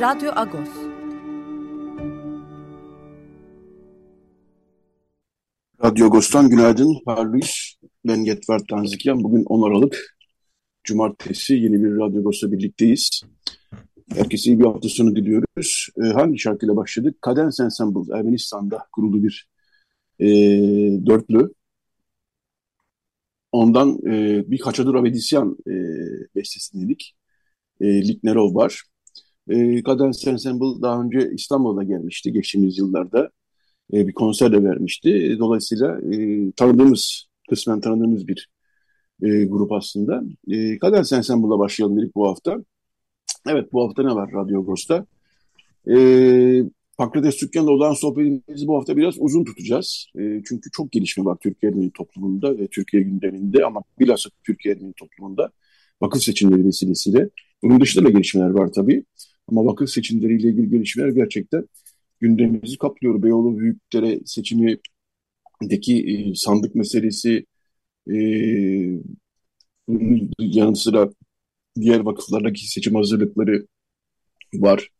Radyo Agos. Radyo Agos'tan günaydın. Parlıyız. Ben Yetver Tanzikyan. Bugün 10 Aralık Cumartesi yeni bir Radyo Agos'la birlikteyiz. Herkese iyi bir hafta sonu diliyoruz. Ee, hangi şarkıyla başladık? Cadence Ensemble, Ermenistan'da kurulu bir e, dörtlü. Ondan e, bir Haçadur Avedisyan e, bestesini dedik. E, Liknerov var. E, Cadence Ensemble daha önce İstanbul'a gelmişti geçtiğimiz yıllarda. E, bir konser de vermişti. Dolayısıyla e, tanıdığımız, kısmen tanıdığımız bir e, grup aslında. E, Cadence Ensemble'la başlayalım dedik bu hafta. Evet bu hafta ne var Radyo Agos'ta? E, Pakrates Dükkan'la olan sohbetimizi bu hafta biraz uzun tutacağız. E, çünkü çok gelişme var Türkiye Ermeni toplumunda ve Türkiye gündeminde ama bilhassa Türkiye Ermeni toplumunda vakıf seçimleri vesilesiyle. Bunun dışında da gelişmeler var tabii. Ama vakıf seçimleriyle ilgili gelişmeler gerçekten gündemimizi kaplıyor. Beyoğlu Büyükdere seçimindeki e, sandık meselesi, e, yanı sıra diğer vakıflardaki seçim hazırlıkları var.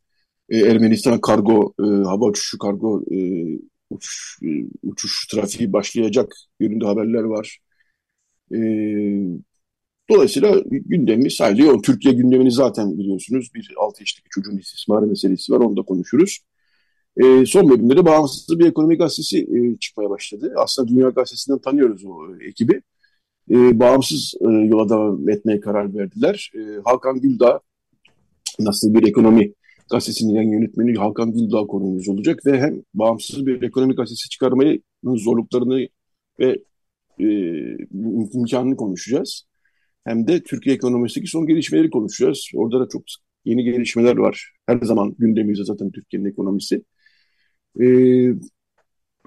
E, Ermenistan kargo, e, hava uçuşu kargo e, uçuş, e, uçuş trafiği başlayacak yönünde haberler var. E, Dolayısıyla gündemimiz sadece o Türkiye gündemini zaten biliyorsunuz. Bir 6 yaşındaki çocuğun istismarı meselesi var. Onu da konuşuruz. E, son bölümde de bağımsız bir ekonomi gazetesi e, çıkmaya başladı. Aslında Dünya Gazetesi'nden tanıyoruz o e, ekibi. E, bağımsız e, yola devam etmeye karar verdiler. E, Hakan Güldağ nasıl bir ekonomi gazetesinin yan yönetmeni Hakan Güldağ konuğumuz olacak ve hem bağımsız bir ekonomi gazetesi çıkarmayı zorluklarını ve e, imkanını konuşacağız hem de Türkiye ekonomisindeki son gelişmeleri konuşacağız. Orada da çok yeni gelişmeler var. Her zaman gündemimizde zaten Türkiye'nin ekonomisi. Ee,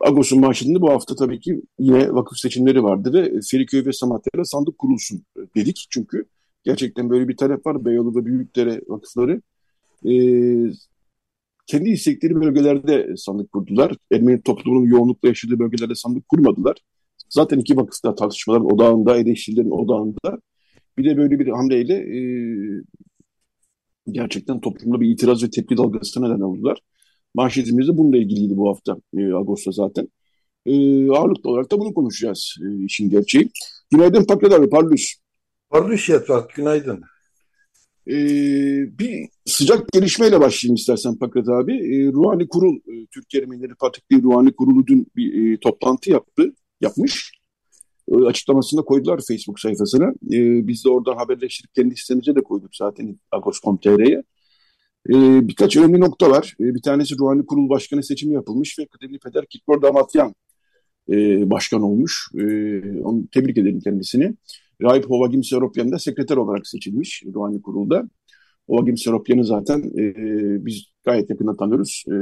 Agos'un başında bu hafta tabii ki yine vakıf seçimleri vardı ve Feriköy ve Samatya'da sandık kurulsun dedik. Çünkü gerçekten böyle bir talep var. Beyoğlu ve Büyükdere vakıfları e, kendi istekleri bölgelerde sandık kurdular. Ermeni toplumunun yoğunlukla yaşadığı bölgelerde sandık kurmadılar. Zaten iki vakıfta tartışmaların odağında, eleştirilerin odağında. Bir de böyle bir hamleyle e, gerçekten toplumda bir itiraz ve tepki dalgasına neden oldular. Manşetimiz de bununla ilgiliydi bu hafta e, Ağustos zaten. E, ağırlıklı olarak da bunu konuşacağız e, işin gerçeği. Günaydın Pakrat abi, Parlus. Parlus Yetvat, günaydın. E, bir sıcak gelişmeyle başlayayım istersen Pakrat abi. E, Ruhani Kurul, e, Türkiye Ermenileri Patrikliği Ruhani Kurulu dün bir e, toplantı yaptı, yapmış açıklamasında koydular Facebook sayfasına. E, biz de oradan haberleştirip kendi sitemize de koyduk zaten Agos.com.tr'ye. E, birkaç önemli nokta var. E, bir tanesi Ruhani Kurul Başkanı seçimi yapılmış ve kıdemli peder Kitmor Damatyan e, başkan olmuş. E, onu tebrik edelim kendisini. Rahip Hovagim Seropyan da sekreter olarak seçilmiş Ruhani Kurul'da. Hovagim Seropyan'ı zaten e, biz gayet yakından tanıyoruz. E,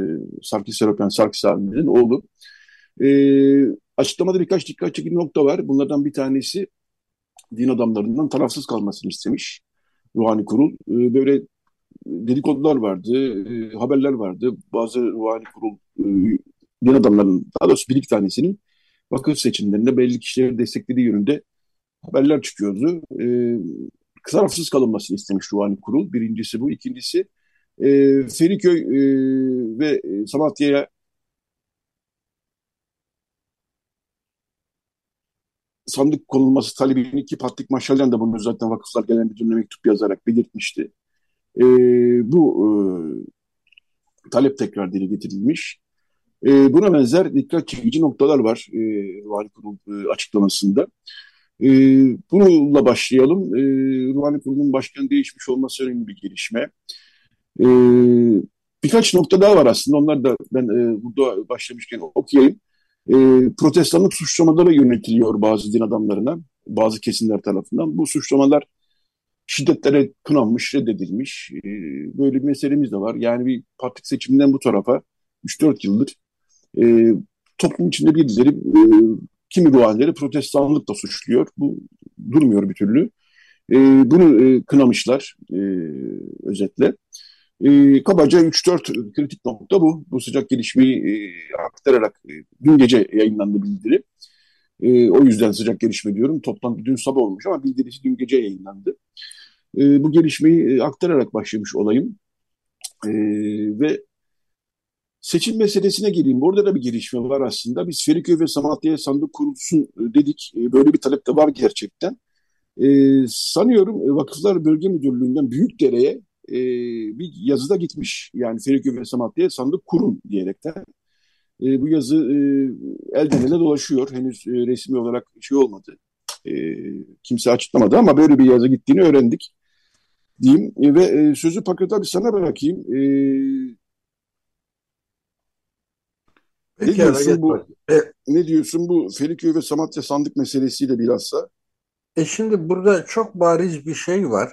Sarkis Seropyan, Sarkis abimizin oğlu. E, Açıklamada birkaç dikkat çekici nokta var. Bunlardan bir tanesi din adamlarından tarafsız kalmasını istemiş ruhani kurul. Ee, böyle dedikodular vardı, e, haberler vardı. Bazı ruhani kurul e, din adamlarının, daha doğrusu bir iki tanesinin vakıf seçimlerinde belli kişileri desteklediği yönünde haberler çıkıyordu. E, tarafsız kalınmasını istemiş ruhani kurul. Birincisi bu. İkincisi e, Feriköy e, ve Samatya'ya sandık konulması talebini ki Patrik Maşalyan da bunu zaten Vakıflar Genel Müdürlüğü'ne mektup yazarak belirtmişti. E, bu e, talep tekrar dile getirilmiş. E, buna benzer dikkat çekici noktalar var e, Ruhani Kurul e, açıklamasında. E, bununla başlayalım. E, Ruhani Kurul'un başkanı değişmiş olması önemli bir gelişme. E, birkaç nokta daha var aslında. Onlar da ben e, burada başlamışken okuyayım e, protestanlık suçlamaları yönetiliyor bazı din adamlarına, bazı kesimler tarafından. Bu suçlamalar şiddetlere kınanmış, reddedilmiş. E, böyle bir meselemiz de var. Yani bir parti seçiminden bu tarafa 3-4 yıldır e, toplum içinde birileri e, kimi ruhanları protestanlıkla suçluyor. Bu durmuyor bir türlü. E, bunu e, kınamışlar e, özetle. E, kabaca 3-4 kritik nokta bu. Bu sıcak gelişmeyi e, aktararak e, dün gece yayınlandı bildiri. E, o yüzden sıcak gelişme diyorum. Toplantı dün sabah olmuş ama bildirisi dün gece yayınlandı. E, bu gelişmeyi e, aktararak başlamış olayım. E, ve seçim meselesine geleyim. Burada da bir gelişme var aslında. Biz Feriköy ve Samatya sandık kurulsun e, dedik. E, böyle bir talep de var gerçekten. E, sanıyorum e, Vakıflar Bölge Müdürlüğü'nden Büyükdere'ye e, bir yazıda gitmiş. Yani Feriköy ve Samatya'ya sandık kurun diyerekten. E, bu yazı e, elden ele dolaşıyor. Henüz e, resmi olarak şey olmadı. E, kimse açıklamadı ama böyle bir yazı gittiğini öğrendik. Diyeyim e, ve e, sözü Pakrat abi sana bırakayım. E, ne diyorsun bu e, ne diyorsun bu Feriköy ve Samatya sandık meselesiyle bilhassa? E şimdi burada çok bariz bir şey var.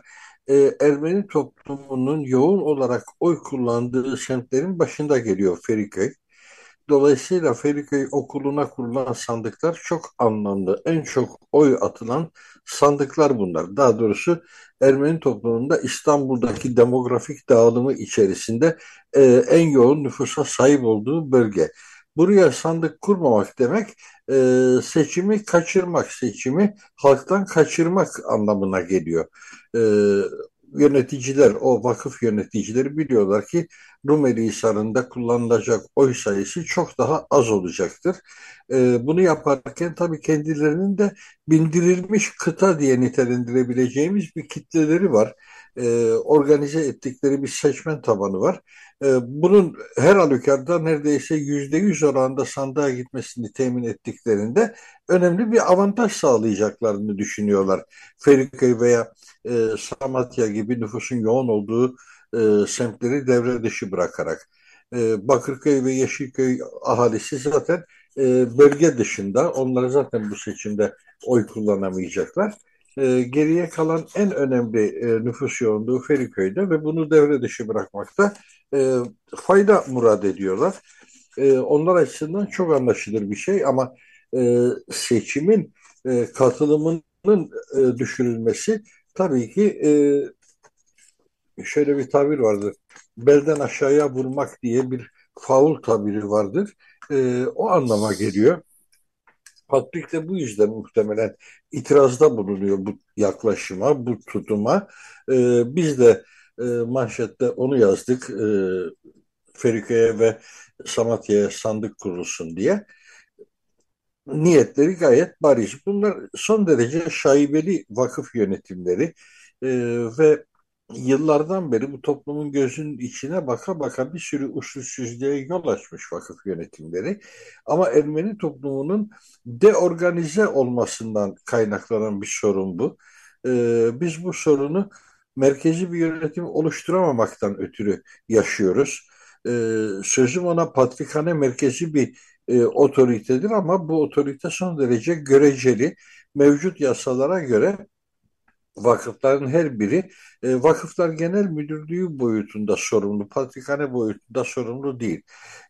E, Ermeni toplumunun yoğun olarak oy kullandığı semtlerin başında geliyor Feriköy. Dolayısıyla Feriköy okuluna kurulan sandıklar çok anlamlı. En çok oy atılan sandıklar bunlar. Daha doğrusu Ermeni toplumunda İstanbul'daki demografik dağılımı içerisinde e, en yoğun nüfusa sahip olduğu bölge. Buraya sandık kurmamak demek e, seçimi kaçırmak, seçimi halktan kaçırmak anlamına geliyor. E, yöneticiler, o vakıf yöneticileri biliyorlar ki Rumeli Hisarı'nda kullanılacak oy sayısı çok daha az olacaktır. E, bunu yaparken tabii kendilerinin de bindirilmiş kıta diye nitelendirebileceğimiz bir kitleleri var. E, organize ettikleri bir seçmen tabanı var. E, bunun her halükarda neredeyse yüzde yüz oranda sandığa gitmesini temin ettiklerinde önemli bir avantaj sağlayacaklarını düşünüyorlar. Feriköy veya e, Samatya gibi nüfusun yoğun olduğu e, semtleri devre dışı bırakarak. E, Bakırköy ve Yeşilköy ahalisi zaten e, bölge dışında. Onlar zaten bu seçimde oy kullanamayacaklar. E, geriye kalan en önemli e, nüfus yoğunluğu Feriköy'de ve bunu devre dışı bırakmakta e, fayda murad ediyorlar. E, onlar açısından çok anlaşılır bir şey ama e, seçimin e, katılımının e, düşürülmesi tabii ki e, şöyle bir tabir vardır. Belden aşağıya vurmak diye bir faul tabiri vardır. E, o anlama geliyor. Patrik de bu yüzden muhtemelen itirazda bulunuyor bu yaklaşıma, bu tutuma. E, biz de e, manşette onu yazdık. E, Ferike'ye ve Samatya'ya sandık kurulsun diye. Niyetleri gayet bariz. Bunlar son derece şaibeli vakıf yönetimleri e, ve yıllardan beri bu toplumun gözünün içine baka baka bir sürü usulsüzlüğe yol açmış vakıf yönetimleri. Ama Ermeni toplumunun deorganize olmasından kaynaklanan bir sorun bu. Ee, biz bu sorunu merkezi bir yönetim oluşturamamaktan ötürü yaşıyoruz. Ee, sözüm ona patrikhane merkezi bir e, otoritedir ama bu otorite son derece göreceli. Mevcut yasalara göre vakıfların her biri e, vakıflar genel müdürlüğü boyutunda sorumlu, patrikhane boyutunda sorumlu değil.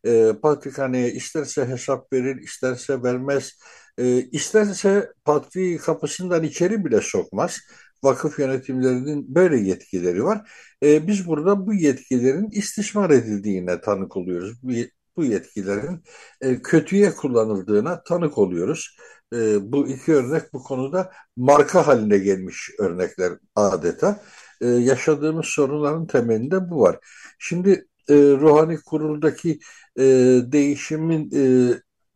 E, patrikhaneye isterse hesap verir, isterse vermez, e, isterse patri kapısından içeri bile sokmaz. Vakıf yönetimlerinin böyle yetkileri var. E, biz burada bu yetkilerin istismar edildiğine tanık oluyoruz. Bu, bu yetkilerin e, kötüye kullanıldığına tanık oluyoruz. E, bu iki örnek bu konuda marka haline gelmiş örnekler adeta. E, yaşadığımız sorunların temelinde bu var. Şimdi e, ruhani kuruldaki e, değişimin e,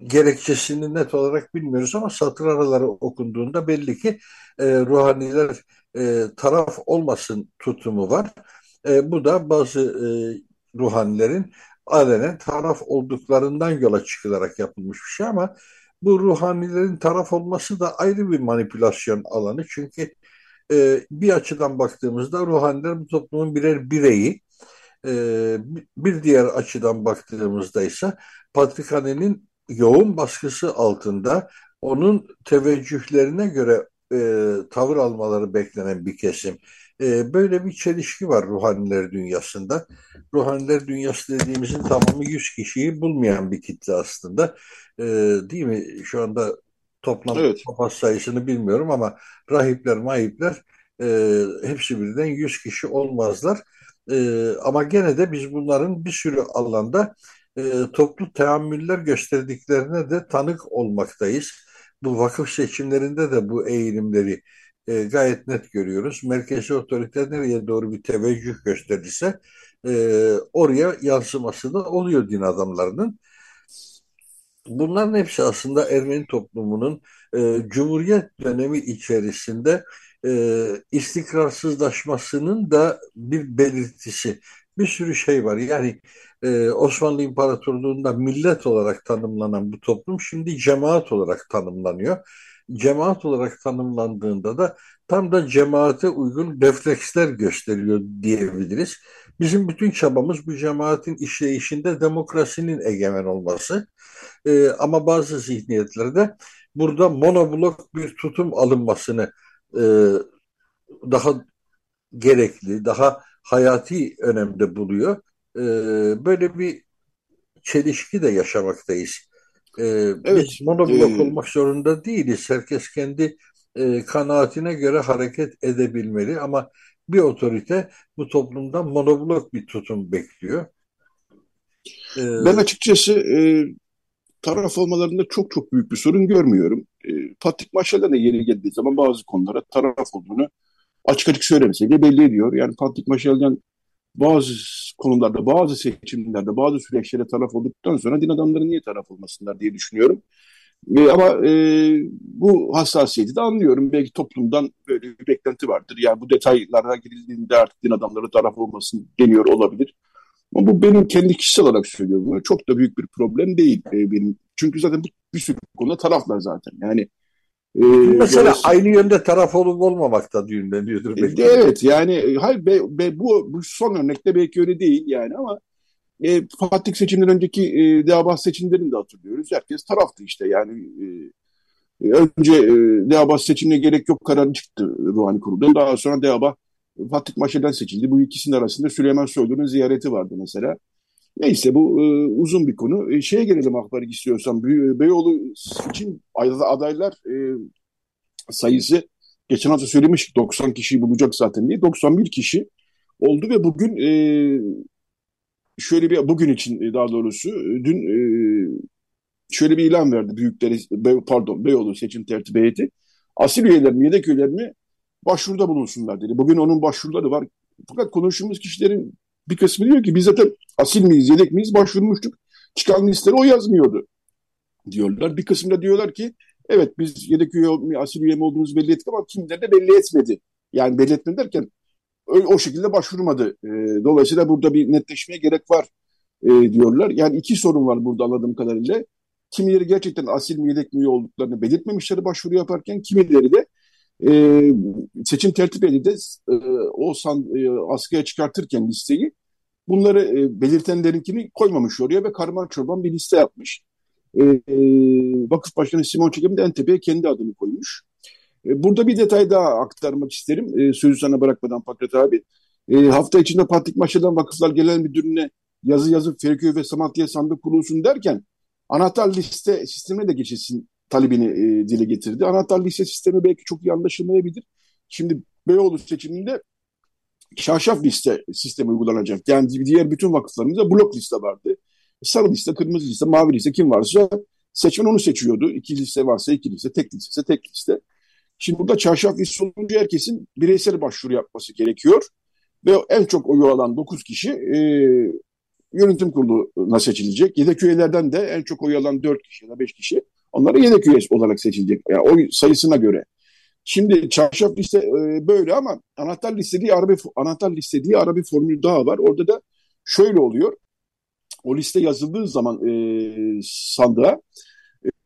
gerekçesini net olarak bilmiyoruz ama satır araları okunduğunda belli ki e, ruhaniler e, taraf olmasın tutumu var. E, bu da bazı e, ruhanilerin alenen taraf olduklarından yola çıkılarak yapılmış bir şey ama bu ruhanilerin taraf olması da ayrı bir manipülasyon alanı. Çünkü e, bir açıdan baktığımızda ruhaniler bu toplumun birer bireyi, e, bir diğer açıdan baktığımızda ise Patrikhane'nin yoğun baskısı altında onun teveccühlerine göre e, tavır almaları beklenen bir kesim. E, böyle bir çelişki var ruhaniler dünyasında. Ruhaniler dünyası dediğimizin tamamı 100 kişiyi bulmayan bir kitle aslında. E, değil mi? Şu anda toplam evet. papaz sayısını bilmiyorum ama rahipler, mahipler e, hepsi birden 100 kişi olmazlar. E, ama gene de biz bunların bir sürü alanda e, toplu teamüller gösterdiklerine de tanık olmaktayız. Bu vakıf seçimlerinde de bu eğilimleri e, gayet net görüyoruz. Merkezi otorite nereye doğru bir teveccüh gösterirse e, oraya yansıması da oluyor din adamlarının. Bunların hepsi aslında Ermeni toplumunun e, Cumhuriyet dönemi içerisinde e, istikrarsızlaşmasının da bir belirtisi. Bir sürü şey var. Yani e, Osmanlı İmparatorluğu'nda millet olarak tanımlanan bu toplum şimdi cemaat olarak tanımlanıyor. Cemaat olarak tanımlandığında da tam da cemaate uygun refleksler gösteriyor diyebiliriz. Bizim bütün çabamız bu cemaatin işleyişinde demokrasinin egemen olması. E, ama bazı zihniyetlerde burada monoblok bir tutum alınmasını e, daha gerekli, daha hayati önemde buluyor. E, böyle bir çelişki de yaşamaktayız. E, evet, biz monoblok e, olmak zorunda değiliz. Herkes kendi e, kanaatine göre hareket edebilmeli ama bir otorite bu toplumdan monoblok bir tutum bekliyor. Ee, ben açıkçası e, taraf olmalarında çok çok büyük bir sorun görmüyorum. E, Patrik Maşal'da da yeri geldiği zaman bazı konulara taraf olduğunu açık açık söylemesiyle belli ediyor. Yani Patrik Maşal'dan bazı konularda, bazı seçimlerde, bazı süreçlere taraf olduktan sonra din adamları niye taraf olmasınlar diye düşünüyorum. E, ama e, bu hassasiyeti de anlıyorum. Belki toplumdan böyle bir beklenti vardır. Yani bu detaylara girildiğinde artık din adamları taraf olmasın deniyor olabilir. Ama bu benim kendi kişisel olarak söylüyorum. Çok da büyük bir problem değil e, benim. Çünkü zaten bu bir sürü konuda taraflar zaten. Yani e, Mesela dolayısıyla... aynı yönde taraf olup olmamak da düğümleniyordur. Belki. E, evet yani hayır be, be, bu, bu son örnekte belki öyle değil yani ama e, Fatih seçimden önceki e, Deabas seçimlerini de hatırlıyoruz. Herkes taraftı işte yani e, e önce e, Deabas seçimine gerek yok kararı çıktı Ruhani Kurulu'dan. Daha sonra Deabas Fatih Maşe'den seçildi. Bu ikisinin arasında Süleyman Soylu'nun ziyareti vardı mesela. Neyse bu e, uzun bir konu. E, şeye gelelim Akbarik istiyorsan. Be Beyoğlu için adaylar e, sayısı geçen hafta söylemiştik 90 kişiyi bulacak zaten diye. 91 kişi oldu ve bugün e, şöyle bir bugün için e, daha doğrusu e, dün e, şöyle bir ilan verdi büyükleri pardon Beyoğlu seçim tertip heyeti. Asil üyelerimi, yedek üyelerimi başvuruda bulunsunlar dedi. Bugün onun başvuruları var. Fakat konuştuğumuz kişilerin bir kısmı diyor ki biz zaten asil miyiz, yedek miyiz başvurmuştuk. Çıkan listelere o yazmıyordu diyorlar. Bir kısmı da diyorlar ki evet biz yedek üye asil üye mi olduğumuzu belli ettik ama kimleri de belli etmedi. Yani belli etmedi derken o şekilde başvurmadı. E, dolayısıyla burada bir netleşmeye gerek var e, diyorlar. Yani iki sorun var burada anladığım kadarıyla. Kimileri gerçekten asil mi yedek mi olduklarını belirtmemişler başvuru yaparken kimileri de e, seçim tertip eli de e, o san, e, askıya çıkartırken listeyi bunları e, belirtenlerinkini koymamış oraya ve karman çorban bir liste yapmış. E, e, Vakıf Başkanı Simon Çekim de en tepeye kendi adını koymuş. E, burada bir detay daha aktarmak isterim. E, sözü sana bırakmadan Pakrat abi. E, hafta içinde Patrik Maşa'dan Vakıflar Genel Müdürlüğü'ne yazı yazıp Feriköy ve Samatya sandık kurulsun derken anahtar liste sistemine de geçilsin talebini e, dile getirdi. Anahtar liste sistemi belki çok iyi anlaşılmayabilir. Şimdi Beyoğlu seçiminde şarşaf liste sistemi uygulanacak. Yani diğer bütün vakıflarımızda blok liste vardı. Sarı liste, kırmızı liste, mavi liste kim varsa seçmen onu seçiyordu. İki liste varsa iki liste, tek liste ise tek liste. Şimdi burada çarşaf liste olunca herkesin bireysel başvuru yapması gerekiyor. Ve en çok oyu alan 9 kişi e, yönetim kuruluna seçilecek. Yedek üyelerden de en çok oy alan 4 kişi ya da 5 kişi onlara yedek üye olarak seçilecek. Yani oy sayısına göre. Şimdi çarşaf liste e, böyle ama anahtar liste diye arabi anahtar liste diye arabi formül daha var. Orada da şöyle oluyor. O liste yazıldığı zaman e, sandığa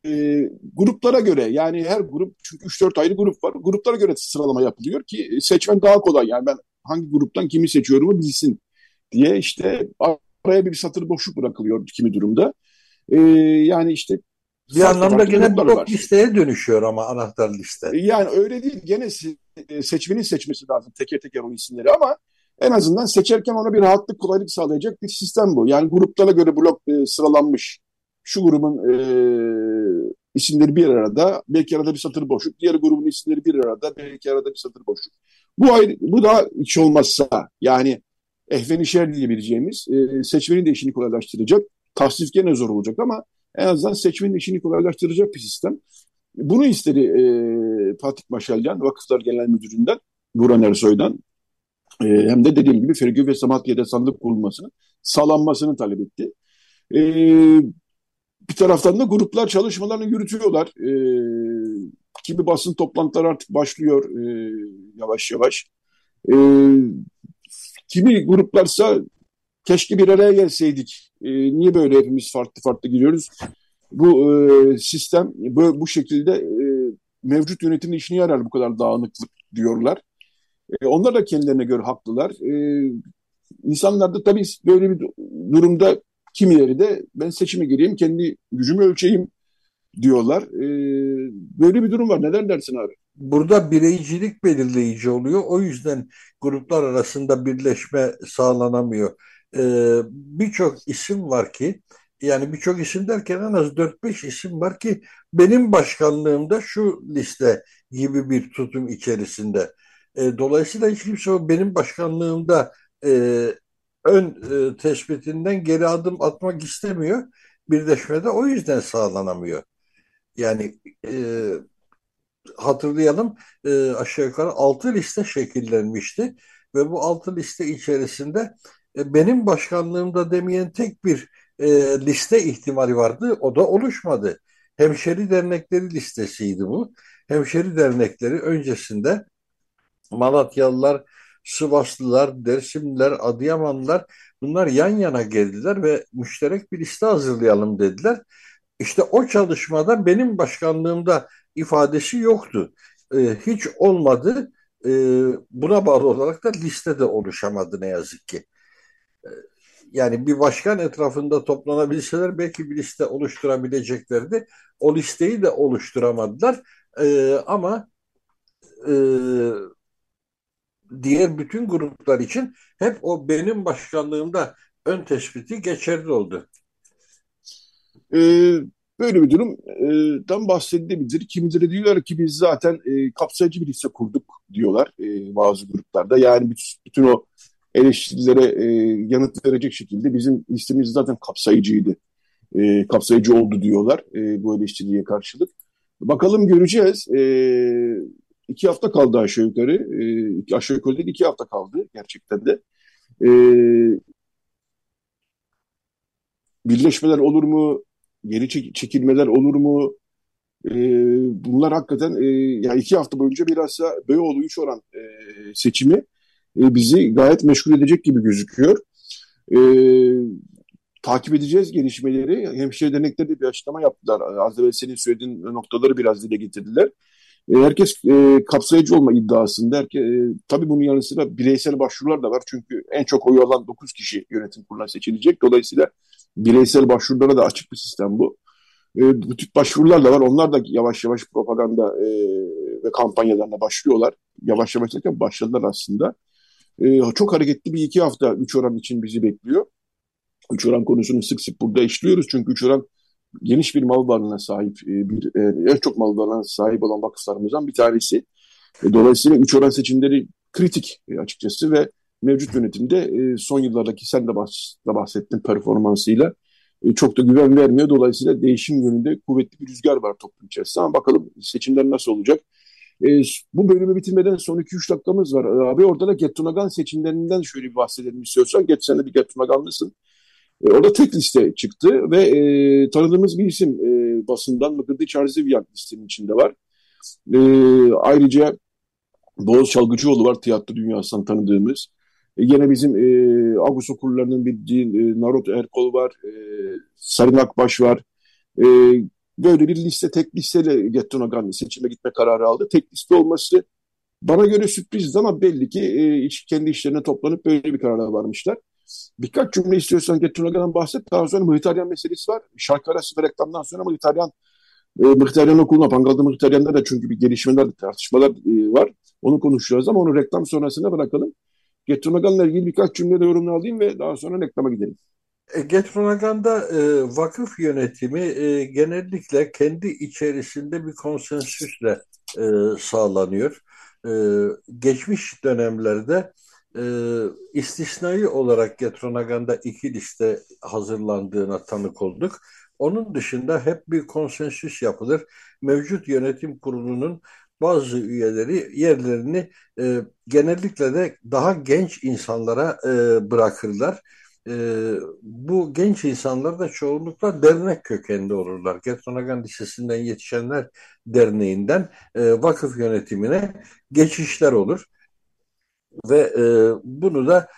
e, gruplara göre yani her grup çünkü 3-4 ayrı grup var. Gruplara göre sıralama yapılıyor ki seçmen daha kolay. Yani ben hangi gruptan kimi seçiyorumu bilsin diye işte araya bir satır boşluk bırakılıyor kimi durumda. E, yani işte bir anlamda gene blok var. listeye dönüşüyor ama anahtar liste. Yani öyle değil. Gene e, seçmenin seçmesi lazım teker teker o isimleri ama en azından seçerken ona bir rahatlık, kolaylık sağlayacak bir sistem bu. Yani gruplara göre blok e, sıralanmış. Şu grubun e, isimleri bir arada, belki arada bir satır boşluk. Diğer grubun isimleri bir arada, belki arada bir satır boşluk. Bu ayrı, bu da hiç olmazsa yani ehvenişer diyebileceğimiz e, seçmenin de işini kolaylaştıracak. Tasnif gene zor olacak ama en azından seçmenin işini kolaylaştıracak bir sistem. Bunu istedi e, Fatih Maşalyan, Vakıflar Genel Müdürü'nden, Buran Ersoy'dan e, hem de dediğim gibi Fergü ve Samatya'da sandık kurulmasını, sağlanmasını talep etti. E, bir taraftan da gruplar çalışmalarını yürütüyorlar. E, kimi basın toplantıları artık başlıyor e, yavaş yavaş. E, kimi gruplarsa keşke bir araya gelseydik. E, niye böyle hepimiz farklı farklı gidiyoruz? Bu e, sistem bu, bu şekilde e, mevcut yönetimin işine yarar bu kadar dağınıklık diyorlar. E, onlar da kendilerine göre haklılar. E, insanlar da tabii böyle bir durumda kimileri de ben seçime gireyim, kendi gücümü ölçeyim diyorlar. E, böyle bir durum var. Neden dersin abi? Burada bireycilik belirleyici oluyor. O yüzden gruplar arasında birleşme sağlanamıyor. Ee, birçok isim var ki yani birçok isim derken en az 4-5 isim var ki benim başkanlığımda şu liste gibi bir tutum içerisinde. E, dolayısıyla hiç kimse benim başkanlığımda e, ön e, tespitinden geri adım atmak istemiyor. Birleşmede o yüzden sağlanamıyor. Yani e, hatırlayalım e, aşağı yukarı 6 liste şekillenmişti ve bu 6 liste içerisinde benim başkanlığımda demeyen tek bir e, liste ihtimali vardı. O da oluşmadı. Hemşeri dernekleri listesiydi bu. Hemşeri dernekleri öncesinde Malatyalılar, Sivaslılar, Dersimliler, Adıyamanlılar bunlar yan yana geldiler ve müşterek bir liste hazırlayalım dediler. İşte o çalışmada benim başkanlığımda ifadesi yoktu. Ee, hiç olmadı. Ee, buna bağlı olarak da liste de oluşamadı ne yazık ki. Yani bir başkan etrafında toplanabilseler belki bir liste oluşturabileceklerdi. O listeyi de oluşturamadılar. Ee, ama e, diğer bütün gruplar için hep o benim başkanlığımda ön tespiti geçerli oldu. Ee, böyle bir durumdan bahsedilebilir. Kimileri diyorlar ki biz zaten e, kapsayıcı bir liste kurduk diyorlar e, bazı gruplarda. Yani bütün o eleştirilere e, yanıt verecek şekilde bizim listemiz zaten kapsayıcıydı. E, kapsayıcı oldu diyorlar e, bu eleştiriye karşılık. Bakalım göreceğiz. E, iki hafta kaldı aşağı yukarı. E, aşağı yukarı değil iki hafta kaldı gerçekten de. E, birleşmeler olur mu? Geri çekilmeler olur mu? E, bunlar hakikaten e, yani iki hafta boyunca bilhassa Beyoğlu 3 oran e, seçimi e, bizi gayet meşgul edecek gibi gözüküyor. E, takip edeceğiz gelişmeleri. Hemşire dernekleri de bir açıklama yaptılar. Az evvel senin söylediğin noktaları biraz dile getirdiler. E, herkes e, kapsayıcı olma iddiasında. Herke, e, tabii bunun yanı sıra bireysel başvurular da var. Çünkü en çok oy alan 9 kişi yönetim kuruluna seçilecek. Dolayısıyla bireysel başvurulara da açık bir sistem bu. E, bu tip başvurular da var. Onlar da yavaş yavaş propaganda e, ve kampanyalarına başlıyorlar. Yavaş yavaş derken başladılar aslında. E, çok hareketli bir iki hafta 3 oran için bizi bekliyor. 3 oran konusunu sık sık burada işliyoruz. Çünkü 3 oran geniş bir mal varlığına sahip, e, bir e, en çok mal varlığına sahip olan vakıflarımızdan bir tanesi. E, dolayısıyla 3 oran seçimleri kritik açıkçası ve mevcut yönetimde son yıllardaki sen de bahsettin performansıyla çok da güven vermiyor. Dolayısıyla değişim yönünde kuvvetli bir rüzgar var toplum içerisinde. Ama bakalım seçimler nasıl olacak? E, bu bölümü bitirmeden son 2-3 dakikamız var. Abi orada da Gettunagan seçimlerinden şöyle bir bahsedelim istiyorsan. Geç sen de bir Gettunaganlısın. E, orada tek liste çıktı ve e, tanıdığımız bir isim e, basından Mıkırdı Çarzivyan listenin içinde var. E, ayrıca Boğaz Çalgıcıoğlu var tiyatro dünyasından tanıdığımız. E, yine bizim e, Agus okullarının bildiği e, Narot Erkol var, e, Sarın Akbaş var. E, böyle bir liste, tek listeyle Gettonagan seçime gitme kararı aldı. Tek liste olması bana göre sürpriz ama belli ki e, kendi işlerine toplanıp böyle bir karara varmışlar. Birkaç cümle istiyorsan Gettonagan'dan bahset. Daha sonra Mıhtaryan meselesi var. Şarkı arası ve reklamdan sonra Mıhtaryan E, Mıhtaryan Okulu'na, Pangal'da Mıhtaryan'da da çünkü bir gelişmeler, tartışmalar e, var. Onu konuşacağız ama onu reklam sonrasında bırakalım. Getronagan'la ilgili birkaç cümle de yorumunu alayım ve daha sonra reklama gidelim. E, Getronagan'da e, vakıf yönetimi e, genellikle kendi içerisinde bir konsensüsle e, sağlanıyor. E, geçmiş dönemlerde e, istisnai olarak Getronagan'da iki liste hazırlandığına tanık olduk. Onun dışında hep bir konsensüs yapılır. Mevcut yönetim kurulunun bazı üyeleri yerlerini e, genellikle de daha genç insanlara e, bırakırlar. E, bu genç insanlar da çoğunlukla dernek kökenli olurlar. Getronagan Lisesi'nden yetişenler derneğinden e, vakıf yönetimine geçişler olur. Ve e, bunu da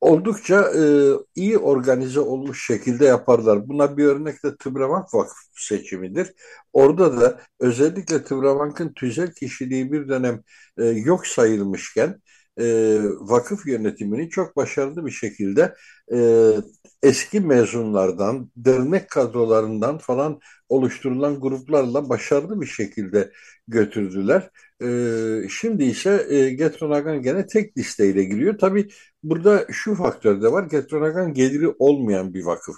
oldukça e, iyi organize olmuş şekilde yaparlar. Buna bir örnek de Tıbravank Vakfı seçimidir. Orada da özellikle Tıbravank'ın tüzel kişiliği bir dönem e, yok sayılmışken e, vakıf yönetimini çok başarılı bir şekilde e, eski mezunlardan, dernek kadrolarından falan oluşturulan gruplarla başarılı bir şekilde götürdüler. E, şimdi ise e, Getronagan gene tek listeyle giriyor. Tabii burada şu faktör de var. Getronagan geliri olmayan bir vakıf.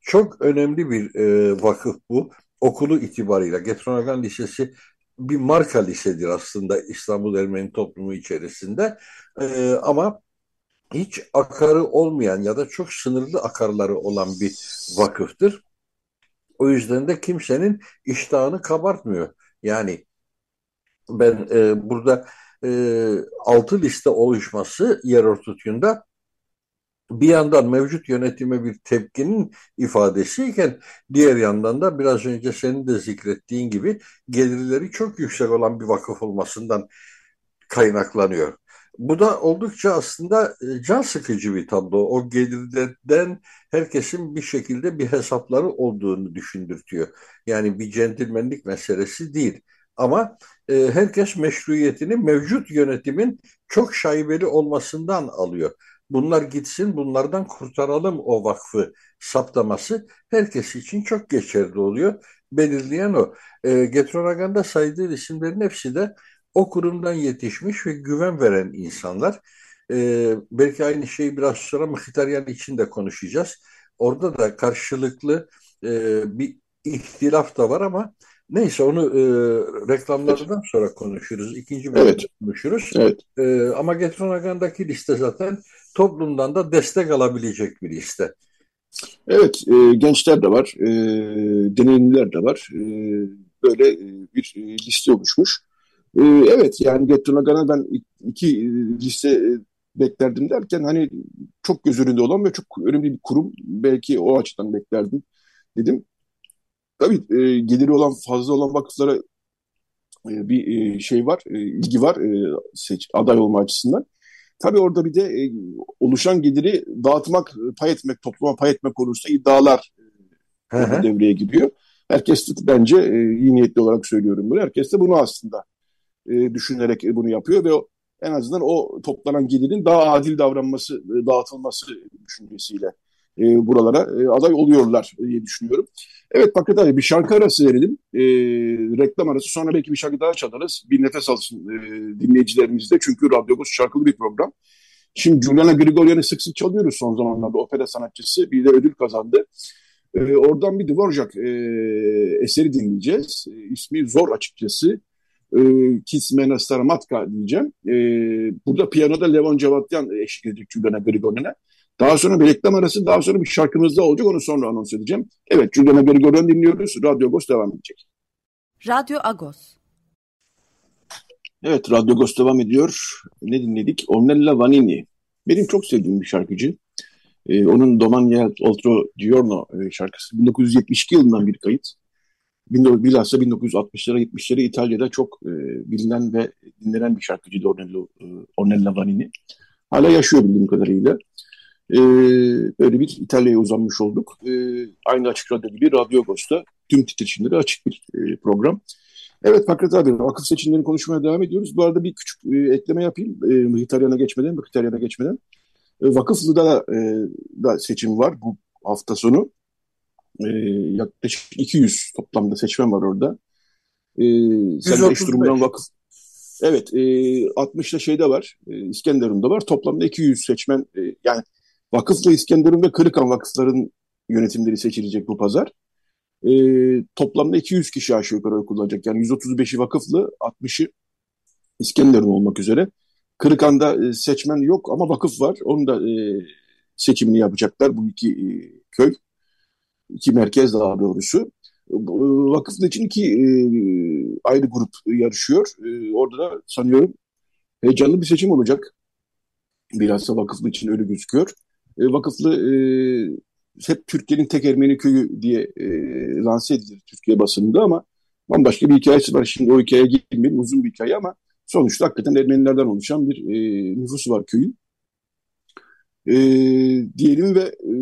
Çok önemli bir e, vakıf bu. Okulu itibarıyla Getronagan Lisesi bir marka lisedir aslında İstanbul Ermeni toplumu içerisinde. E, ama hiç akarı olmayan ya da çok sınırlı akarları olan bir vakıftır. O yüzden de kimsenin iştahını kabartmıyor. Yani ben e, burada e, altı liste oluşması yer örtütüğünde bir yandan mevcut yönetime bir tepkinin ifadesiyken diğer yandan da biraz önce senin de zikrettiğin gibi gelirleri çok yüksek olan bir vakıf olmasından kaynaklanıyor. Bu da oldukça aslında e, can sıkıcı bir tablo. O gelirden herkesin bir şekilde bir hesapları olduğunu düşündürtüyor. Yani bir centilmenlik meselesi değil. Ama e, herkes meşruiyetini mevcut yönetimin çok şaibeli olmasından alıyor. Bunlar gitsin, bunlardan kurtaralım o vakfı saptaması herkes için çok geçerli oluyor. Belirleyen o. E, Getronagan'da saydığı isimlerin hepsi de o kurumdan yetişmiş ve güven veren insanlar. E, belki aynı şeyi biraz sonra Mkhitaryan için de konuşacağız. Orada da karşılıklı e, bir ihtilaf da var ama neyse onu e, reklamlardan sonra konuşuruz. İkinci bölümde evet. konuşuruz. Evet. E, ama Getronagan'daki liste zaten toplumdan da destek alabilecek bir liste. Evet, e, gençler de var, e, deneyimliler de var. E, böyle e, bir e, liste oluşmuş. E, evet, yani Getronagan'a ben iki e, liste beklerdim derken hani çok göz önünde olan ve çok önemli bir kurum. Belki o açıdan beklerdim dedim. Tabii e, geliri olan fazla olan vakıflara e, bir e, şey var, e, ilgi var e, seç, aday olma açısından. Tabii orada bir de e, oluşan geliri dağıtmak, pay etmek, topluma pay etmek olursa iddialar e, devreye giriyor. Herkes de bence e, iyi niyetli olarak söylüyorum bunu. Herkes de bunu aslında e, düşünerek bunu yapıyor ve o, en azından o toplanan gelirin daha adil davranması, e, dağıtılması düşüncesiyle e, buralara e, aday oluyorlar diye düşünüyorum. Evet Fakat abi bir şarkı arası verelim. E, reklam arası sonra belki bir şarkı daha çalarız. Bir nefes alsın e, dinleyicilerimiz de. Çünkü radyomuz şarkılı bir program. Şimdi Juliana Grigoryan'ı sık sık çalıyoruz son zamanlarda. Opera sanatçısı bir de ödül kazandı. E, oradan bir Dvorak e, eseri dinleyeceğiz. E, ismi zor açıkçası. E, Kismena Staramatka diyeceğim. E, burada piyanoda Levon Cevatyan eşlik edecek Juliana Grigoryan'a. Daha sonra bir reklam arası, daha sonra bir şarkımız da olacak. Onu sonra anons edeceğim. Evet, Juliana Grigoryan dinliyoruz. Radyo Agos devam edecek. Radyo Agos. Evet, Radyo Agos devam ediyor. Ne dinledik? Ornella Vanini. Benim çok sevdiğim bir şarkıcı. Ee, onun Domani Oltro Giorno e, şarkısı 1972 yılından bir kayıt. Bilhassa 1960'lara 70'lere İtalya'da çok e, bilinen ve dinlenen bir şarkıcıydı Ornella, e, Ornella Vanini. Hala yaşıyor bildiğim kadarıyla. E, böyle bir İtalya'ya uzanmış olduk. E, aynı Açık Radyo gibi Radyo Agos'ta tüm titreşimleri açık bir e, program. Evet Fakret abi vakıf seçimlerini konuşmaya devam ediyoruz. Bu arada bir küçük e, ekleme yapayım. E, Mıhitaryana geçmeden, Mıhitaryana geçmeden. E, Vakıflı'da e, da seçim var bu hafta sonu. E, yaklaşık 200 toplamda seçmen var orada. E, sen eş durumundan vakıf. Evet, e, 60'da şeyde var, e, İskenderun'da var. Toplamda 200 seçmen, e, yani Vakıflı İskenderun ve Kırıkan vakıfların yönetimleri seçilecek bu pazar. E, toplamda 200 kişi aşağı yukarı kullanacak. Yani 135'i vakıflı, 60'ı İskenderun olmak üzere. Kırıkan'da e, seçmen yok ama vakıf var. Onun da e, seçimini yapacaklar bu iki e, köy. iki merkez daha doğrusu. E, vakıflı için iki e, ayrı grup yarışıyor. E, orada da sanıyorum heyecanlı bir seçim olacak. Bilhassa vakıflı için öyle gözüküyor. E, vakıflı e, hep Türkiye'nin tek Ermeni köyü diye e, lanse edilir Türkiye basınında ama bambaşka bir hikayesi var. Şimdi o hikayeye girmeyelim uzun bir hikaye ama sonuçta hakikaten Ermenilerden oluşan bir e, nüfusu var köyün. E, diyelim ve e,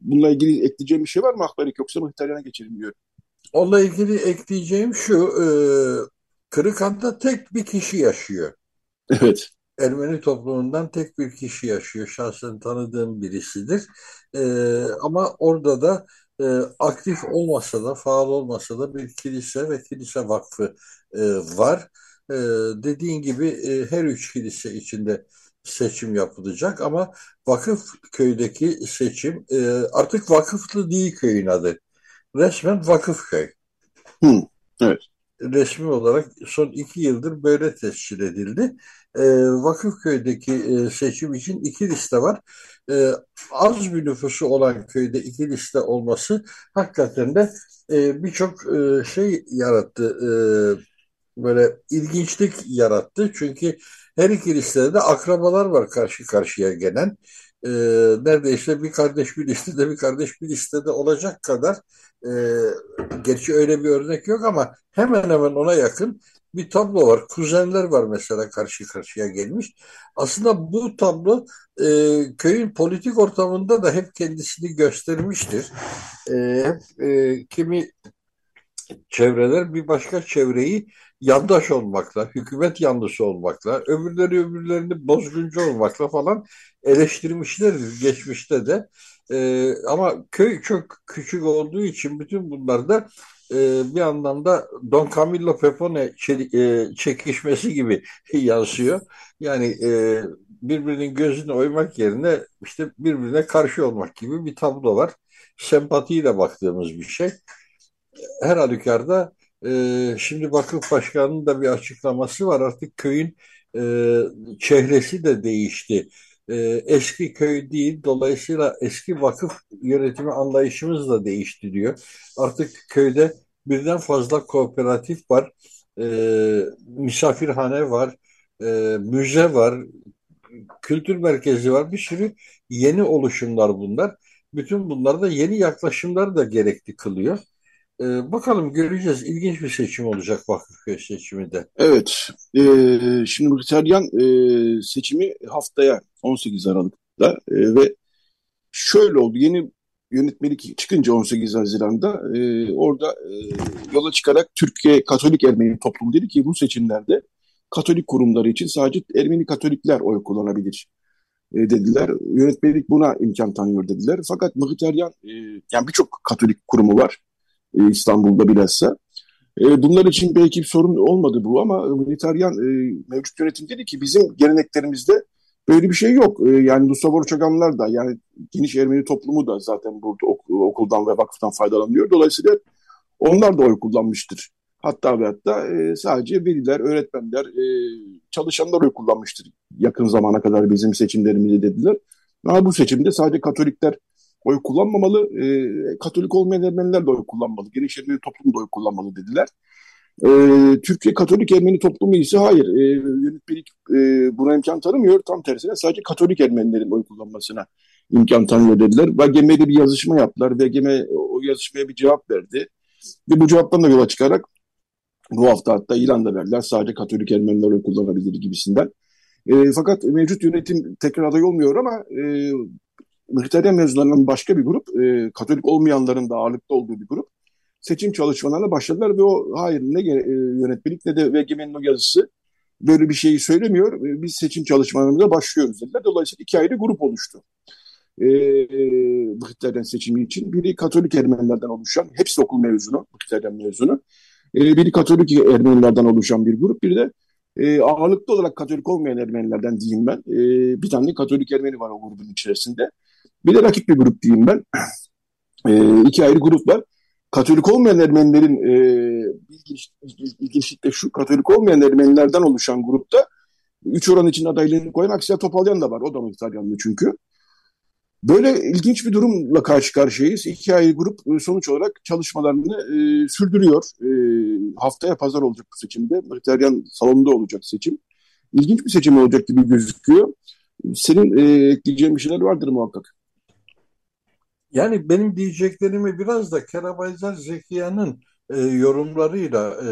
bununla ilgili ekleyeceğim bir şey var mı Akbarik yoksa Mıhtaryan'a geçelim diyorum. Onunla ilgili ekleyeceğim şu, e, Kırıkhan'da tek bir kişi yaşıyor. Evet. Ermeni toplumundan tek bir kişi yaşıyor. Şahsen tanıdığım birisidir. Ee, ama orada da e, aktif olmasa da, faal olmasa da bir kilise ve kilise vakfı e, var. E, dediğin gibi e, her üç kilise içinde seçim yapılacak ama vakıf köydeki seçim e, artık vakıflı değil köyün adı. Resmen vakıf köy. Hı, evet resmi olarak son iki yıldır böyle tescil edildi. E, Vakıfköy'deki e, seçim için iki liste var. E, az bir nüfusu olan köyde iki liste olması hakikaten de e, birçok e, şey yarattı. E, böyle ilginçlik yarattı. Çünkü her iki listede de akrabalar var karşı karşıya gelen. E, neredeyse bir kardeş bir listede bir kardeş bir listede olacak kadar e, gerçi öyle bir örnek yok ama hemen hemen ona yakın bir tablo var. Kuzenler var mesela karşı karşıya gelmiş. Aslında bu tablo e, köyün politik ortamında da hep kendisini göstermiştir. E, hep e, kimi çevreler bir başka çevreyi yandaş olmakla, hükümet yanlısı olmakla, öbürleri öbürlerini bozguncu olmakla falan eleştirmişlerdir geçmişte de. E, ama köy çok küçük olduğu için bütün bunlarda e, bir anlamda Don Camillo Pepone e, çekişmesi gibi yansıyor. Yani e, birbirinin gözünü oymak yerine işte birbirine karşı olmak gibi bir tablo var. Sempatiyle baktığımız bir şey. Her halükarda e, şimdi vakıf başkanının da bir açıklaması var. Artık köyün e, çehresi de değişti e, eski köy değil. Dolayısıyla eski vakıf yönetimi anlayışımız da değişti diyor. Artık köyde birden fazla kooperatif var. E, misafirhane var. E, müze var. Kültür merkezi var. Bir sürü yeni oluşumlar bunlar. Bütün bunlar da yeni yaklaşımlar da gerekli kılıyor. Ee, bakalım göreceğiz. İlginç bir seçim olacak Vakıfköy seçimi de. Evet. Ee, şimdi Mkhitaryan e, seçimi haftaya 18 Aralık'ta e, ve şöyle oldu. Yeni yönetmelik çıkınca 18 Haziran'da e, orada e, yola çıkarak Türkiye Katolik Ermeni toplumu dedi ki bu seçimlerde Katolik kurumları için sadece Ermeni Katolikler oy kullanabilir e, dediler. Yönetmelik buna imkan tanıyor dediler. Fakat Mkhitaryan e, yani birçok Katolik kurumu var e, İstanbul'da bilhassa. E, bunlar için belki bir sorun olmadı bu ama Militaryan e, mevcut yönetim dedi ki bizim geleneklerimizde böyle bir şey yok. E, yani Lusavar Çaganlar da yani geniş Ermeni toplumu da zaten burada ok, okuldan ve vakıftan faydalanıyor. Dolayısıyla onlar da oy kullanmıştır. Hatta ve hatta e, sadece veliler, öğretmenler, e, çalışanlar oy kullanmıştır yakın zamana kadar bizim seçimlerimizde dediler. Ama bu seçimde sadece Katolikler oy kullanmamalı. E, Katolik olmayan Ermeniler de oy kullanmalı. Geniş Ermeni toplumu da oy kullanmalı dediler. E, Türkiye Katolik Ermeni toplumu ise hayır. E, yönetmelik buna imkan tanımıyor. Tam tersine sadece Katolik Ermenilerin oy kullanmasına imkan tanıyor dediler. VGM'de bir yazışma yaptılar. VGM o yazışmaya bir cevap verdi. Ve bu cevaptan da yola çıkarak bu hafta hatta ilan da verdiler. Sadece Katolik Ermeniler oy kullanabilir gibisinden. E, fakat mevcut yönetim tekrar aday olmuyor ama e, Mıhterem mezunlarının başka bir grup, e, Katolik olmayanların da ağırlıkta olduğu bir grup seçim çalışmalarına başladılar ve o hayır ne e, yönetmelik ne de VGM'nin o yazısı böyle bir şeyi söylemiyor. E, biz seçim çalışmalarımıza başlıyoruz dediler. Dolayısıyla iki ayrı grup oluştu. e, Mkhitaryan seçimi için. Biri Katolik Ermenilerden oluşan, hepsi okul mezunu, Mkhitaryan mezunu. E, biri Katolik Ermenilerden oluşan bir grup, bir de e, ağırlıklı olarak Katolik olmayan Ermenilerden diyeyim ben. E, bir tane Katolik Ermeni var o grubun içerisinde. Bir de rakip bir grup diyeyim ben. E, iki ayrı grup var. Katolik olmayan Ermenilerin e, ilginç, ilginçlikle şu Katolik olmayan Ermenilerden oluşan grupta üç oran için adaylığını koyan Aksiyel Topalyan da var. O da Mıhtaryanlı çünkü. Böyle ilginç bir durumla karşı karşıyayız. İki ayrı grup e, sonuç olarak çalışmalarını e, sürdürüyor. E, haftaya pazar olacak bu seçimde. Mıhtaryan salonunda olacak seçim. İlginç bir seçim olacak gibi gözüküyor. Senin e, ekleyeceğin bir şeyler vardır muhakkak. Yani benim diyeceklerimi biraz da Kerabayzar Zekiya'nın e, yorumlarıyla e,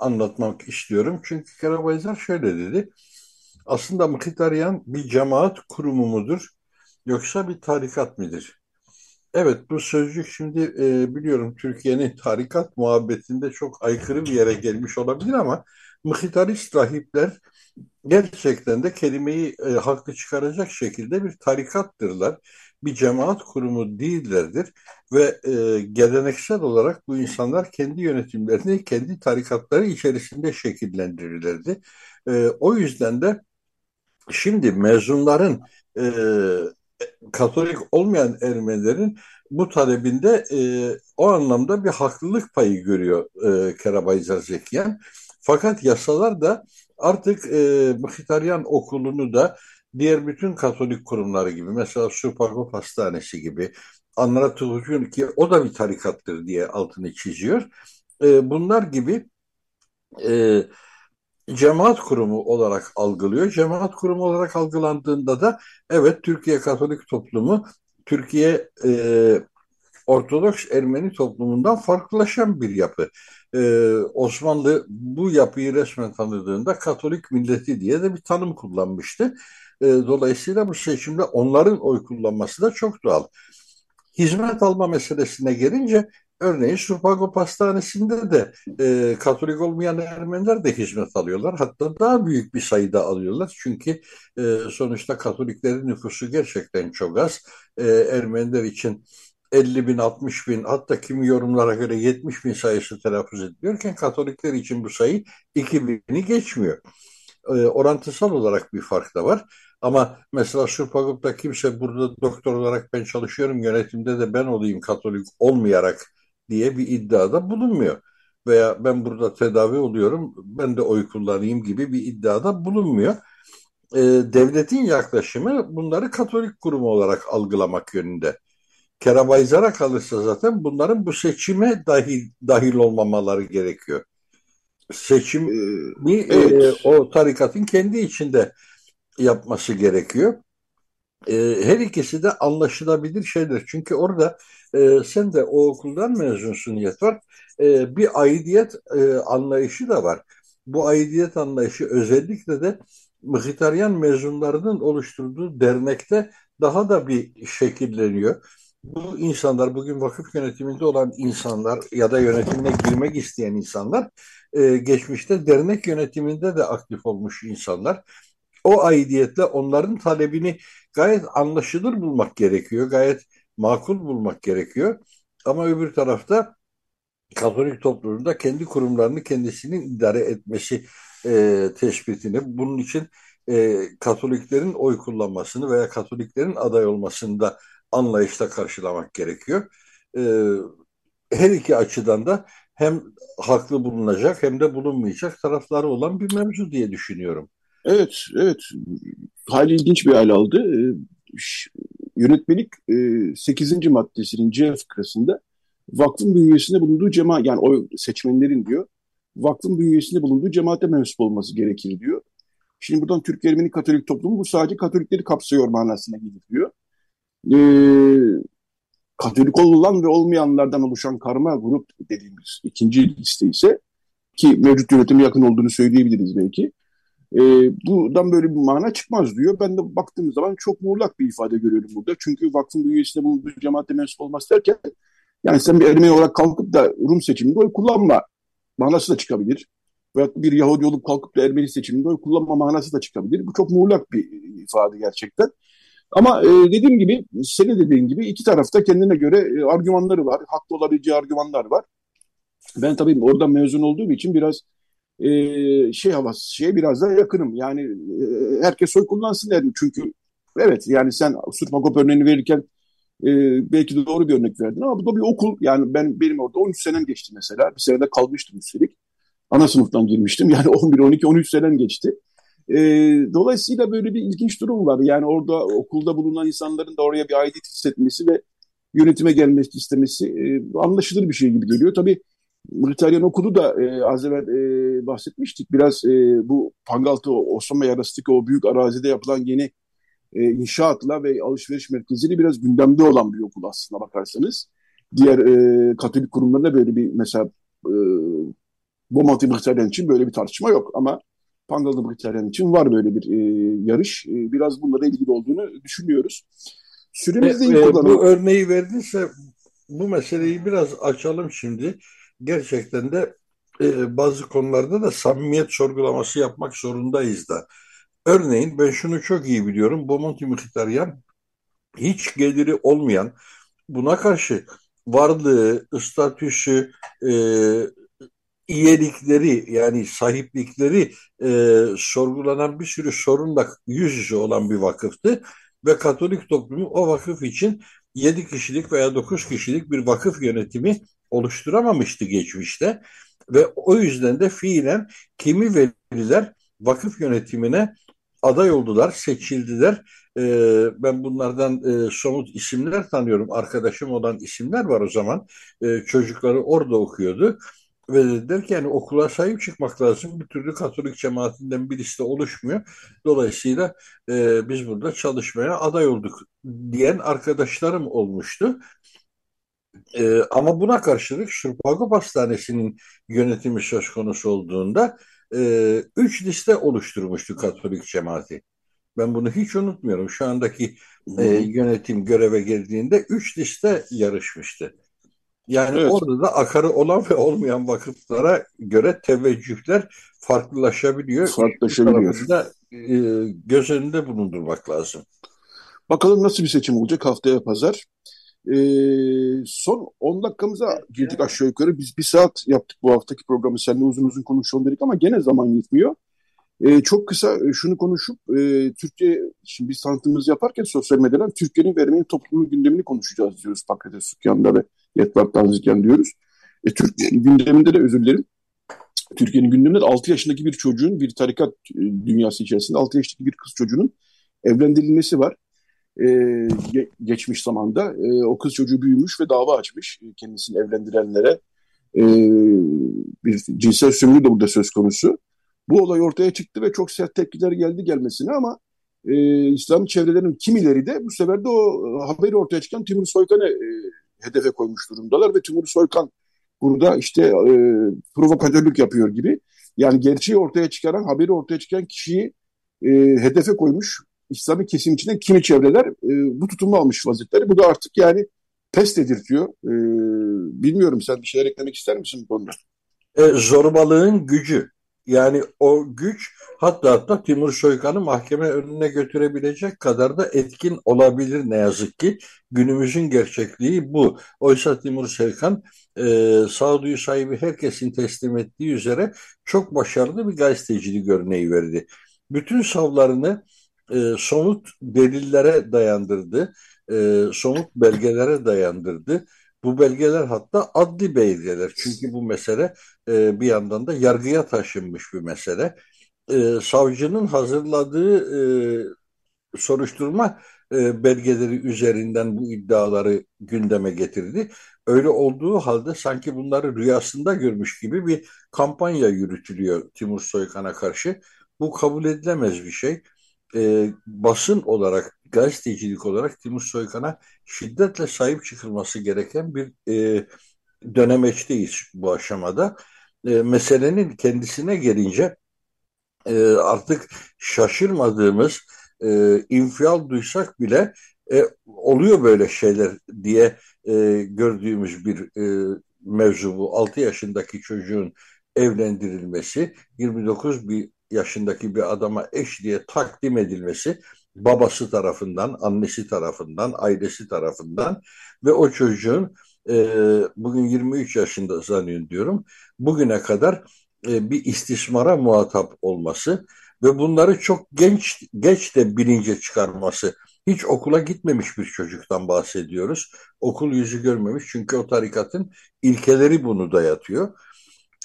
anlatmak istiyorum. Çünkü Kerabayzar şöyle dedi. Aslında Mkhitaryan bir cemaat kurumu mudur yoksa bir tarikat mıdır? Evet bu sözcük şimdi e, biliyorum Türkiye'nin tarikat muhabbetinde çok aykırı bir yere gelmiş olabilir ama Mkhitarist rahipler gerçekten de kelimeyi e, haklı çıkaracak şekilde bir tarikattırlar bir cemaat kurumu değillerdir ve e, geleneksel olarak bu insanlar kendi yönetimlerini kendi tarikatları içerisinde şekillendirirlerdi. E, o yüzden de şimdi mezunların e, Katolik olmayan Ermenilerin bu talebinde e, o anlamda bir haklılık payı görüyor e, Kerabayzar Zekiyen. Fakat yasalar da artık e, Mkhitaryan okulunu da diğer bütün Katolik kurumları gibi mesela Supagop Hastanesi gibi anlatılıyor ki o da bir tarikattır diye altını çiziyor. E, bunlar gibi e, cemaat kurumu olarak algılıyor. Cemaat kurumu olarak algılandığında da evet Türkiye Katolik toplumu Türkiye e, Ortodoks Ermeni toplumundan farklılaşan bir yapı. Ee, Osmanlı bu yapıyı resmen tanıdığında Katolik milleti diye de bir tanım kullanmıştı. E, dolayısıyla bu seçimde onların oy kullanması da çok doğal. Hizmet alma meselesine gelince örneğin Surpago Pastanesi'nde de e, Katolik olmayan Ermeniler de hizmet alıyorlar. Hatta daha büyük bir sayıda alıyorlar. Çünkü e, sonuçta Katoliklerin nüfusu gerçekten çok az. E, Ermeniler için 50 bin, 60 bin hatta kimi yorumlara göre 70 bin sayısı telaffuz ediliyorken Katolikler için bu sayı 2 bini geçmiyor. E, orantısal olarak bir fark da var. Ama mesela Surpagup'ta kimse burada doktor olarak ben çalışıyorum yönetimde de ben olayım Katolik olmayarak diye bir iddiada bulunmuyor. Veya ben burada tedavi oluyorum ben de oy kullanayım gibi bir iddiada bulunmuyor. Ee, devletin yaklaşımı bunları Katolik kurumu olarak algılamak yönünde. Kerabayzar'a kalırsa zaten bunların bu seçime dahil, dahil olmamaları gerekiyor. Seçimi evet. e, o tarikatın kendi içinde yapması gerekiyor. E, her ikisi de anlaşılabilir şeyler. Çünkü orada e, sen de o okuldan mezunsun Yetvar. E, bir aidiyet e, anlayışı da var. Bu aidiyet anlayışı özellikle de Mkhitaryan mezunlarının oluşturduğu dernekte daha da bir şekilleniyor. Bu insanlar, bugün vakıf yönetiminde olan insanlar ya da yönetimine girmek isteyen insanlar, e, geçmişte dernek yönetiminde de aktif olmuş insanlar o aidiyetle onların talebini gayet anlaşılır bulmak gerekiyor. Gayet makul bulmak gerekiyor. Ama öbür tarafta Katolik toplumunda kendi kurumlarını kendisinin idare etmesi e, tespitini, bunun için e, Katoliklerin oy kullanmasını veya Katoliklerin aday olmasını da anlayışla karşılamak gerekiyor. E, her iki açıdan da hem haklı bulunacak hem de bulunmayacak tarafları olan bir mevzu diye düşünüyorum. Evet, evet. Hali ilginç bir hal aldı. Ee, yönetmelik e, 8. maddesinin C fıkrasında vakfın bünyesinde bulunduğu cemaat, yani o seçmenlerin diyor, vakfın bünyesinde bulunduğu cemaate mensup olması gerekir diyor. Şimdi buradan Türk Ermeni Katolik toplumu bu sadece Katolikleri kapsıyor manasına gelir diyor. Ee, Katolik olan ve olmayanlardan oluşan karma grup dediğimiz ikinci liste ise ki mevcut yönetime yakın olduğunu söyleyebiliriz belki. E, buradan böyle bir mana çıkmaz diyor. Ben de baktığım zaman çok muğlak bir ifade görüyorum burada. Çünkü vakfın bünyesinde bulunduğu cemaatte mensup olması derken yani sen bir Ermeni olarak kalkıp da Rum seçiminde oy kullanma manası da çıkabilir. Veyahut bir Yahudi olup kalkıp da Ermeni seçiminde oy kullanma manası da çıkabilir. Bu çok muğlak bir ifade gerçekten. Ama e, dediğim gibi, senin dediğin gibi iki tarafta kendine göre e, argümanları var. Haklı olabileceği argümanlar var. Ben tabii oradan mezun olduğum için biraz e, şey havası, şeye biraz daha yakınım. Yani e, herkes oy kullansın dedim. Çünkü evet yani sen Surpagop örneğini verirken e, belki de doğru bir örnek verdin ama bu da bir okul. Yani ben benim orada 13 senem geçti mesela. Bir senede kalmıştım üstelik. Ana sınıftan girmiştim. Yani 11, 12, 13 senem geçti. E, dolayısıyla böyle bir ilginç durum var. Yani orada okulda bulunan insanların da oraya bir aidiyet hissetmesi ve yönetime gelmek istemesi e, anlaşılır bir şey gibi geliyor. Tabii Britanya'nın okulu da e, az evvel e, bahsetmiştik. Biraz e, bu Pangaltı, Osmanlı arasındaki o büyük arazide yapılan yeni e, inşaatla ve alışveriş merkeziyle biraz gündemde olan bir okul aslında bakarsanız. Diğer e, Katolik kurumlarında böyle bir mesela e, Bomonti Britanya için böyle bir tartışma yok ama Pangaltı Britanya için var böyle bir e, yarış. E, biraz bunlara ilgili olduğunu düşünüyoruz. Süremiz de e, e, Bu örneği verdiyse bu meseleyi biraz açalım şimdi gerçekten de e, bazı konularda da samimiyet sorgulaması yapmak zorundayız da. Örneğin ben şunu çok iyi biliyorum. Bomonti Mkhitaryan hiç geliri olmayan buna karşı varlığı, statüsü, e, iyilikleri yani sahiplikleri e, sorgulanan bir sürü sorunla yüz yüze olan bir vakıftı ve Katolik toplumu o vakıf için 7 kişilik veya 9 kişilik bir vakıf yönetimi oluşturamamıştı geçmişte ve o yüzden de fiilen kimi veliler vakıf yönetimine aday oldular, seçildiler. Ee, ben bunlardan e, somut isimler tanıyorum. Arkadaşım olan isimler var o zaman. Ee, çocukları orada okuyordu. Ve dediler ki yani okula sahip çıkmak lazım. Bir türlü Katolik cemaatinden birisi de oluşmuyor. Dolayısıyla e, biz burada çalışmaya aday olduk diyen arkadaşlarım olmuştu. E, ama buna karşılık Şırpagop Hastanesi'nin yönetimi söz konusu olduğunda e, üç liste oluşturmuştu Katolik cemaati. Ben bunu hiç unutmuyorum. Şu andaki e, yönetim göreve geldiğinde üç liste yarışmıştı. Yani evet. orada da akarı olan ve olmayan vakıflara göre teveccühler farklılaşabiliyor. Farklılaşabiliyor. Da, e, göz önünde bulundurmak lazım. Bakalım nasıl bir seçim olacak haftaya pazar. E, son 10 dakikamıza girdik aşağı yukarı. Biz bir saat yaptık bu haftaki programı. Seninle uzun uzun konuşalım dedik ama gene zaman yetmiyor. E, çok kısa şunu konuşup e, Türkiye, şimdi biz tanıtımımızı yaparken sosyal medyadan Türkiye'nin vermenin toplumun gündemini konuşacağız diyoruz Pakrates Sükyan'da ve Yetvat Tanzikyan diyoruz. E, Türkiye gündeminde de özür dilerim. Türkiye'nin gündeminde de 6 yaşındaki bir çocuğun bir tarikat dünyası içerisinde 6 yaşındaki bir kız çocuğunun evlendirilmesi var e, ge geçmiş zamanda. E, o kız çocuğu büyümüş ve dava açmış e, kendisini evlendirenlere. E, bir cinsel sömürü de burada söz konusu. Bu olay ortaya çıktı ve çok sert tepkiler geldi gelmesine ama e, İslam çevrelerinin kimileri de bu sefer de o haberi ortaya çıkan Timur Soykan'ı e, hedefe koymuş durumdalar ve Timur Soykan burada işte e, provokatörlük yapıyor gibi. Yani gerçeği ortaya çıkaran, haberi ortaya çıkan kişiyi e, hedefe koymuş İslami kesim içinde kimi çevreler e, bu tutumu almış vaziyetleri. Bu da artık yani pes edirtiyor. E, bilmiyorum sen bir şeyler eklemek ister misin bu konuda? E, zorbalığın gücü. Yani o güç hatta hatta Timur Soykan'ı mahkeme önüne götürebilecek kadar da etkin olabilir ne yazık ki. Günümüzün gerçekliği bu. Oysa Timur Soykan e, sağduyu sahibi herkesin teslim ettiği üzere çok başarılı bir gazetecilik örneği verdi. Bütün savlarını e, somut delillere dayandırdı, e, somut belgelere dayandırdı. Bu belgeler hatta adli belgeler. Çünkü bu mesele e, bir yandan da yargıya taşınmış bir mesele. E, savcının hazırladığı e, soruşturma e, belgeleri üzerinden bu iddiaları gündeme getirdi. Öyle olduğu halde sanki bunları rüyasında görmüş gibi bir kampanya yürütülüyor Timur Soykan'a karşı. Bu kabul edilemez bir şey e, basın olarak, gazetecilik olarak Timur Soykan'a şiddetle sahip çıkılması gereken bir e, dönemeçteyiz bu aşamada. E, meselenin kendisine gelince e, artık şaşırmadığımız, e, infial duysak bile e, oluyor böyle şeyler diye e, gördüğümüz bir e, mevzu bu. 6 yaşındaki çocuğun evlendirilmesi, 29 bir yaşındaki bir adama eş diye takdim edilmesi babası tarafından, annesi tarafından, ailesi tarafından ve o çocuğun e, bugün 23 yaşında zannediyorum diyorum, bugüne kadar e, bir istismara muhatap olması ve bunları çok genç geç de bilince çıkarması. Hiç okula gitmemiş bir çocuktan bahsediyoruz. Okul yüzü görmemiş çünkü o tarikatın ilkeleri bunu dayatıyor.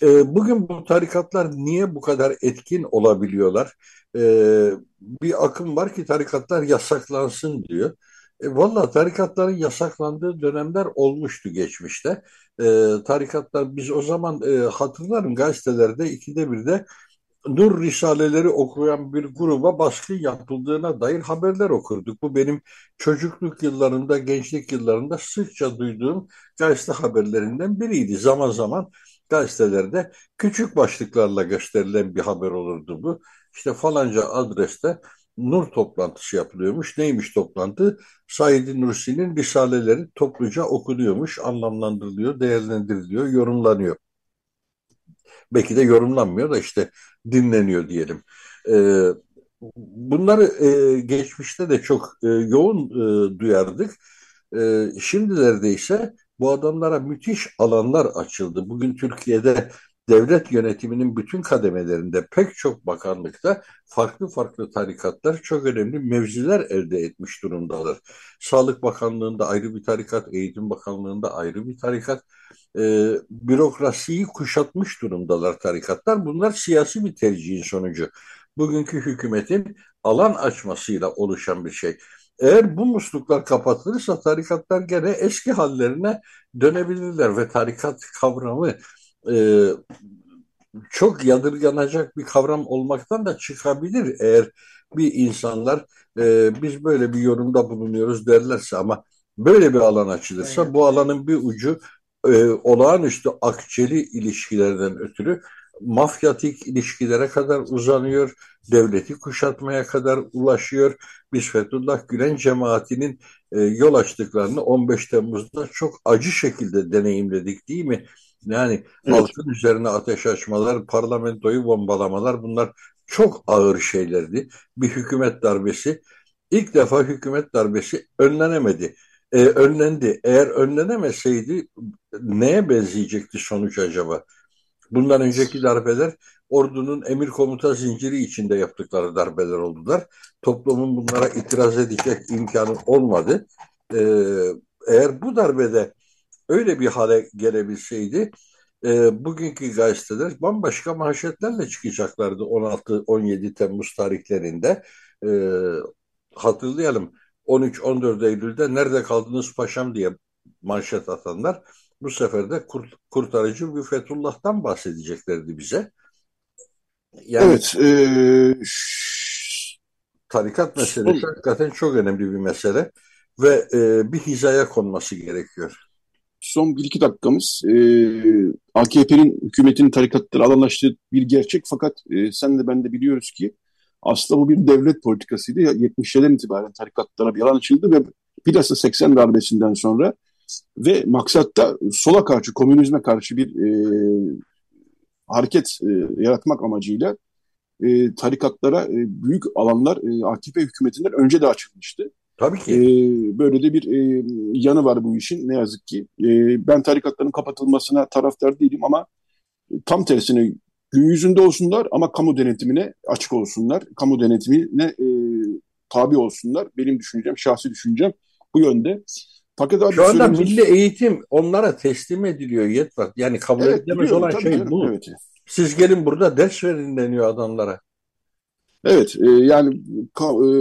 E, bugün bu tarikatlar niye bu kadar etkin olabiliyorlar? E, bir akım var ki tarikatlar yasaklansın diyor. E, Valla tarikatların yasaklandığı dönemler olmuştu geçmişte. E, tarikatlar biz o zaman e, hatırlarım gazetelerde ikide bir de Nur Risaleleri okuyan bir gruba baskı yapıldığına dair haberler okurduk. Bu benim çocukluk yıllarında, gençlik yıllarında sıkça duyduğum gazete haberlerinden biriydi. Zaman zaman gazetelerde küçük başlıklarla gösterilen bir haber olurdu bu. İşte falanca adreste nur toplantısı yapılıyormuş. Neymiş toplantı? Said Nursi'nin risaleleri topluca okunuyormuş, anlamlandırılıyor, değerlendiriliyor, yorumlanıyor. Belki de yorumlanmıyor da işte dinleniyor diyelim. Ee, bunları e, geçmişte de çok e, yoğun e, duyardık. E, şimdilerde ise bu adamlara müthiş alanlar açıldı. Bugün Türkiye'de devlet yönetiminin bütün kademelerinde pek çok bakanlıkta farklı farklı tarikatlar çok önemli mevziler elde etmiş durumdalar. Sağlık Bakanlığı'nda ayrı bir tarikat, Eğitim Bakanlığı'nda ayrı bir tarikat, e, bürokrasiyi kuşatmış durumdalar tarikatlar. Bunlar siyasi bir tercihin sonucu. Bugünkü hükümetin alan açmasıyla oluşan bir şey. Eğer bu musluklar kapatılırsa tarikatlar gene eski hallerine dönebilirler ve tarikat kavramı e, çok yadırganacak bir kavram olmaktan da çıkabilir eğer bir insanlar e, biz böyle bir yorumda bulunuyoruz derlerse ama böyle bir alan açılırsa evet. bu alanın bir ucu e, olağanüstü akçeli ilişkilerden ötürü mafyatik ilişkilere kadar uzanıyor, devleti kuşatmaya kadar ulaşıyor. Biz Fethullah Gülen cemaatinin e, yol açtıklarını 15 Temmuz'da çok acı şekilde deneyimledik değil mi? Yani evet. halkın üzerine ateş açmalar, parlamentoyu bombalamalar bunlar çok ağır şeylerdi. Bir hükümet darbesi, ilk defa hükümet darbesi önlenemedi. Ee, önlendi. Eğer önlenemeseydi neye benzeyecekti sonuç acaba? Bundan önceki darbeler ordunun emir komuta zinciri içinde yaptıkları darbeler oldular. Toplumun bunlara itiraz edecek imkanı olmadı. Ee, eğer bu darbede öyle bir hale gelebilseydi e, bugünkü gazeteler bambaşka manşetlerle çıkacaklardı 16-17 Temmuz tarihlerinde. E, hatırlayalım 13-14 Eylül'de nerede kaldınız paşam diye manşet atanlar bu sefer de kurt, kurtarıcı bir Fethullah'tan bahsedeceklerdi bize. Yani, evet. E, tarikat meselesi hakikaten çok önemli bir mesele ve e, bir hizaya konması gerekiyor son bir iki dakikamız e, AKP'nin hükümetin tarikatları alanlaştığı bir gerçek fakat e, sen de ben de biliyoruz ki aslında bu bir devlet politikasıydı. 70'lerden itibaren tarikatlara bir alan açıldı ve bilhassa 80 darbesinden sonra ve maksatta sola karşı, komünizme karşı bir e, hareket e, yaratmak amacıyla e, tarikatlara e, büyük alanlar e, AKP hükümetinden önce de açılmıştı. Tabii ki. Ee, böyle de bir e, yanı var bu işin ne yazık ki. E, ben tarikatların kapatılmasına taraftar değilim ama tam tersine gün yüzünde olsunlar ama kamu denetimine açık olsunlar. Kamu denetimine e, tabi olsunlar. Benim düşüncem, şahsi düşüncem bu yönde. Fakat abi Şu anda milli eğitim onlara teslim ediliyor Yetvat. Yani kabul evet, edilemez olan şey canım, bu. Evet. Siz gelin burada ders verin deniyor adamlara. Evet, e, yani ka, e,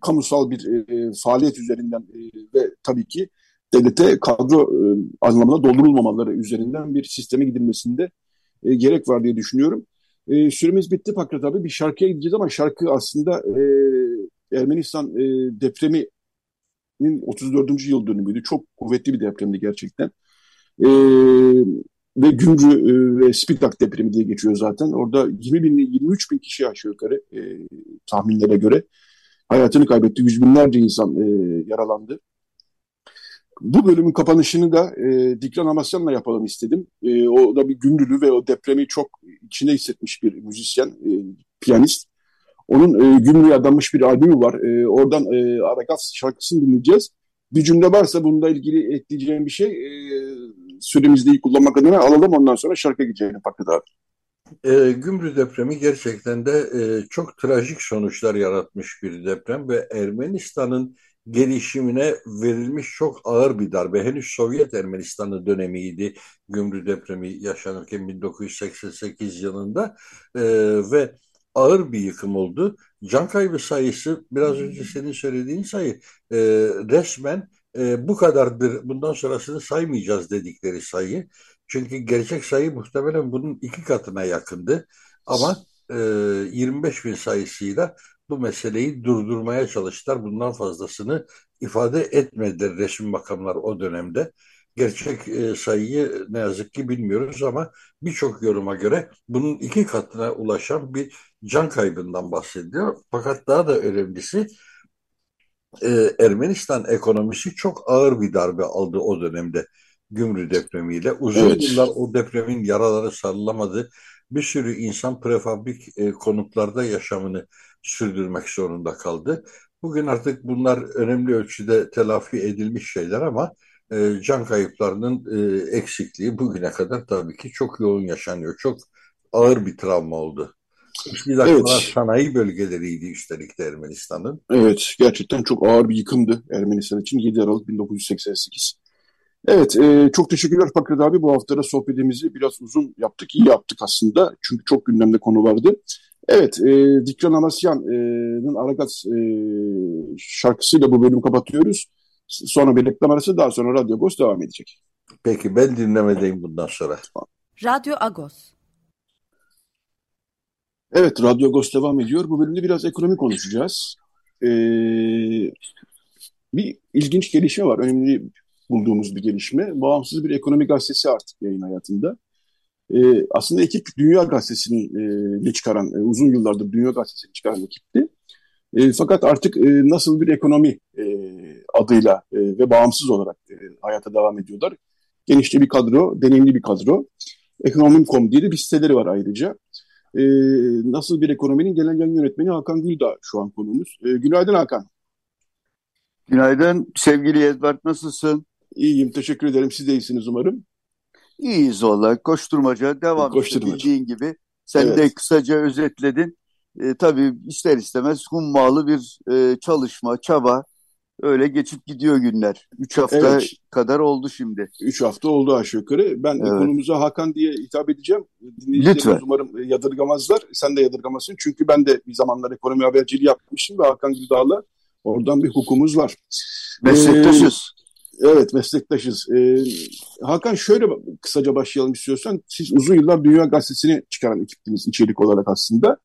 kamusal bir e, faaliyet üzerinden e, ve tabii ki devlete kadro e, anlamına doldurulmamaları üzerinden bir sisteme gidilmesinde e, gerek var diye düşünüyorum. E, süremiz bitti Pakrat abi. Bir şarkıya gideceğiz ama şarkı aslında e, Ermenistan e, depreminin 34. yıl dönümüydü. Çok kuvvetli bir depremdi gerçekten. E, ve Gümrü ve Spitak depremi diye geçiyor zaten. Orada 20 bin, 23 bin kişi aşağı yukarı e, tahminlere göre hayatını kaybetti. Yüz binlerce insan e, yaralandı. Bu bölümün kapanışını da e, Dikran Amasyan'la yapalım istedim. E, o da bir Gümrülü ve o depremi çok içine hissetmiş bir müzisyen, e, piyanist. Onun e, Gümrüğe adanmış bir albümü var. E, oradan e, Aragaz şarkısını dinleyeceğiz. Bir cümle varsa bununla ilgili ekleyeceğim bir şey e, süremizde iyi kullanmak adına alalım ondan sonra şarkı geçelim Fakret abi. E, Gümrü depremi gerçekten de e, çok trajik sonuçlar yaratmış bir deprem ve Ermenistan'ın gelişimine verilmiş çok ağır bir darbe. Henüz Sovyet Ermenistan'ı dönemiydi Gümrü depremi yaşanırken 1988 yılında e, ve ağır bir yıkım oldu. Can kaybı sayısı biraz önce senin söylediğin sayı e, resmen e, bu kadardır bundan sonrasını saymayacağız dedikleri sayı. Çünkü gerçek sayı muhtemelen bunun iki katına yakındı. Ama e, 25 bin sayısıyla bu meseleyi durdurmaya çalıştılar. Bundan fazlasını ifade etmediler resmi makamlar o dönemde. Gerçek e, sayıyı ne yazık ki bilmiyoruz ama birçok yoruma göre bunun iki katına ulaşan bir can kaybından bahsediyor. Fakat daha da önemlisi e, Ermenistan ekonomisi çok ağır bir darbe aldı o dönemde Gümrü depremiyle. Uzun evet. yıllar o depremin yaraları sarılamadı. Bir sürü insan prefabrik e, konutlarda yaşamını sürdürmek zorunda kaldı. Bugün artık bunlar önemli ölçüde telafi edilmiş şeyler ama e, can kayıplarının e, eksikliği bugüne kadar tabii ki çok yoğun yaşanıyor. Çok ağır bir travma oldu. Bir evet. sanayi bölgeleriydi üstelik de Ermenistan'ın. Evet, gerçekten çok ağır bir yıkımdı Ermenistan için 7 Aralık 1988. Evet, e, çok teşekkürler Fakret abi. Bu haftada sohbetimizi biraz uzun yaptık, iyi yaptık aslında. Çünkü çok gündemde konu vardı. Evet, e, Dikran Amasyan'ın Aragaz e, şarkısıyla bu bölümü kapatıyoruz. Sonra bir reklam arası, daha sonra Radyo Agos devam edecek. Peki, ben dinlemedeyim bundan sonra. Radyo Agos. Evet, Radyo Agos devam ediyor. Bu bölümde biraz ekonomi konuşacağız. Ee, bir ilginç gelişme var, önemli bulduğumuz bir gelişme. Bağımsız bir ekonomi gazetesi artık yayın hayatında. Ee, aslında ekip Dünya Gazetesi'ni e, çıkaran, e, uzun yıllardır Dünya Gazetesi'ni çıkaran ekipti. E, fakat artık e, nasıl bir ekonomi e, adıyla e, ve bağımsız olarak e, hayata devam ediyorlar. Genişçe bir kadro, deneyimli bir kadro. Ekonomim.com diye de bir siteleri var ayrıca. E, nasıl bir ekonominin gelen yan yönetmeni Hakan Güldağ şu an konumuz. E, günaydın Hakan. Günaydın sevgili Edward nasılsın? İyiyim teşekkür ederim. Siz de iyisiniz umarım. İyiyiz valla koşturmaca devam Koşturmaca. bildiğin gibi. Sen evet. de kısaca özetledin. E, tabii ister istemez hummalı bir e, çalışma, çaba öyle geçip gidiyor günler. Üç hafta evet. kadar oldu şimdi. Üç hafta oldu aşağı yukarı. Ben evet. konumuza Hakan diye hitap edeceğim. Lütfen. umarım yadırgamazlar. Sen de yadırgamasın. Çünkü ben de bir zamanlar ekonomi haberciliği yapmışım ve Hakan Güldağ'la oradan bir hukumuz var. Meslektaşız. Ee, evet meslektaşız. Ee, Hakan şöyle kısaca başlayalım istiyorsan. Siz uzun yıllar Dünya Gazetesi'ni çıkaran ekiptiniz içerik olarak aslında.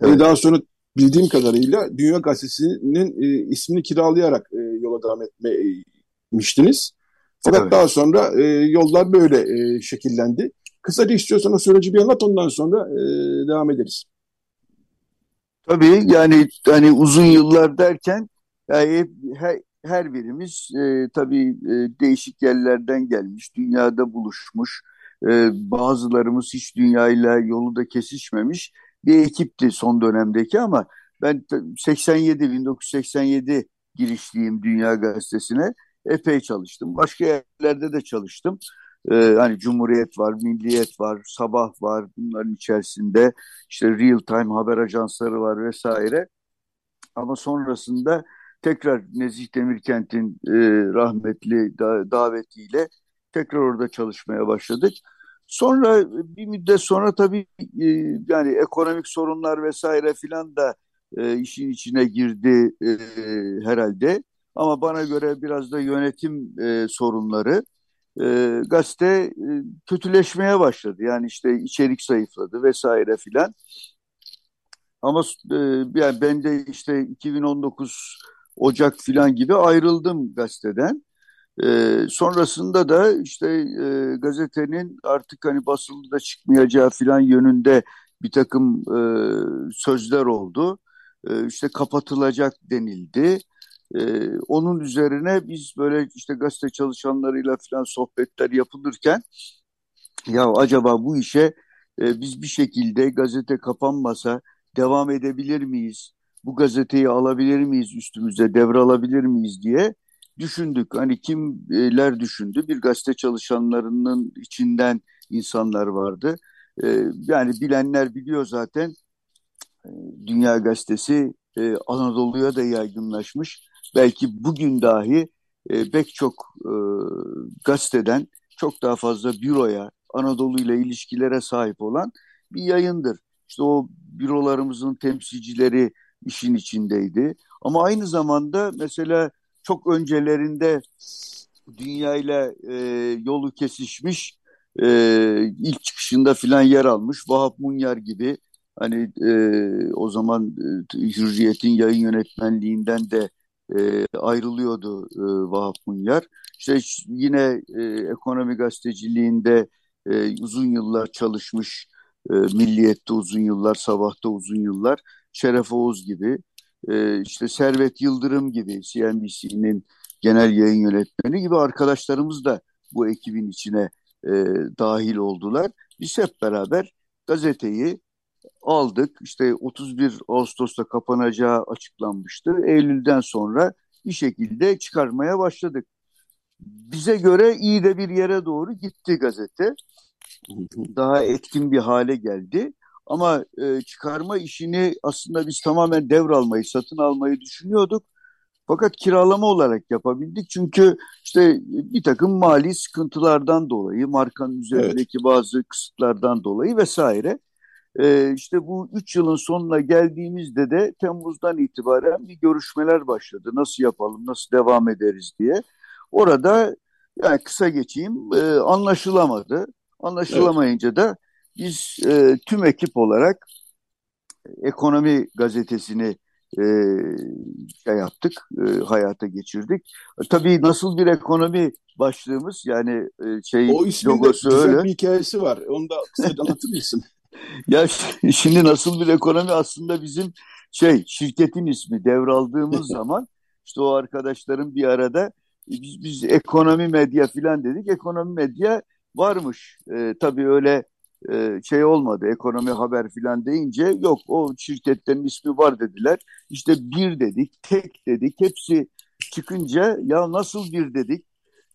Evet. Daha sonra bildiğim kadarıyla Dünya Gazetesi'nin e, ismini kiralayarak e, yola devam etmiştiniz. Fakat evet. daha sonra e, yollar böyle e, şekillendi. Kısaca istiyorsan o süreci bir anlat ondan sonra e, devam ederiz. Tabii yani hani uzun yıllar derken yani her, her birimiz e, tabii e, değişik yerlerden gelmiş, dünyada buluşmuş. E, bazılarımız hiç dünyayla yolu da kesişmemiş bir ekipti son dönemdeki ama ben 87 1987 girişliyim Dünya Gazetesi'ne epey çalıştım. Başka yerlerde de çalıştım. Ee, hani Cumhuriyet var, Milliyet var, Sabah var bunların içerisinde işte real time haber ajansları var vesaire. Ama sonrasında tekrar Nezih Demirkent'in e, rahmetli da, davetiyle tekrar orada çalışmaya başladık. Sonra bir müddet sonra tabii e, yani ekonomik sorunlar vesaire filan da e, işin içine girdi e, herhalde. Ama bana göre biraz da yönetim e, sorunları e, gazete e, kötüleşmeye başladı. Yani işte içerik zayıfladı vesaire filan. Ama e, yani ben de işte 2019 Ocak filan gibi ayrıldım gazeteden. E, sonrasında da işte e, gazetenin artık hani basılı da çıkmayacağı filan yönünde bir takım e, sözler oldu. E, işte kapatılacak denildi. E, onun üzerine biz böyle işte gazete çalışanlarıyla filan sohbetler yapılırken ya acaba bu işe e, biz bir şekilde gazete kapanmasa devam edebilir miyiz? Bu gazeteyi alabilir miyiz üstümüze, devralabilir miyiz diye düşündük. Hani kimler düşündü? Bir gazete çalışanlarının içinden insanlar vardı. Ee, yani bilenler biliyor zaten ee, Dünya Gazetesi e, Anadolu'ya da yaygınlaşmış. Belki bugün dahi e, pek çok e, gazeteden çok daha fazla büroya, Anadolu ile ilişkilere sahip olan bir yayındır. İşte o bürolarımızın temsilcileri işin içindeydi. Ama aynı zamanda mesela çok öncelerinde dünyayla e, yolu kesişmiş, e, ilk çıkışında filan yer almış Vahap Munyar gibi hani e, o zaman e, Hürriyet'in yayın yönetmenliğinden de e, ayrılıyordu e, Vahap Munyar. İşte yine e, ekonomi gazeteciliğinde e, uzun yıllar çalışmış, e, Milliyet'te uzun yıllar, Sabah'ta uzun yıllar, Şeref Oğuz gibi, e, işte Servet Yıldırım gibi CNBC'nin genel yayın yönetmeni gibi arkadaşlarımız da bu ekibin içine e, dahil oldular. Biz hep beraber gazeteyi aldık. İşte 31 Ağustos'ta kapanacağı açıklanmıştı. Eylül'den sonra bir şekilde çıkarmaya başladık. Bize göre iyi de bir yere doğru gitti gazete. Daha etkin bir hale geldi. Ama e, çıkarma işini aslında biz tamamen devralmayı, satın almayı düşünüyorduk. Fakat kiralama olarak yapabildik. Çünkü işte bir takım mali sıkıntılardan dolayı, markanın üzerindeki evet. bazı kısıtlardan dolayı vesaire ee, işte bu üç yılın sonuna geldiğimizde de Temmuz'dan itibaren bir görüşmeler başladı. Nasıl yapalım, nasıl devam ederiz diye. Orada yani kısa geçeyim e, anlaşılamadı. Anlaşılamayınca evet. da biz e, tüm ekip olarak ekonomi gazetesini e, şey yaptık, e, hayata geçirdik. Tabii nasıl bir ekonomi başlığımız yani e, şey o logosu öyle. bir hikayesi var. Onu da kısaca anlatır mısın? Ya şimdi nasıl bir ekonomi aslında bizim şey şirketin ismi devraldığımız zaman işte o arkadaşların bir arada e, biz, biz ekonomi medya filan dedik. Ekonomi medya varmış. E, tabii öyle e, şey olmadı. Ekonomi haber filan deyince yok o şirketlerin ismi var dediler. İşte bir dedik, tek dedik. Hepsi çıkınca ya nasıl bir dedik.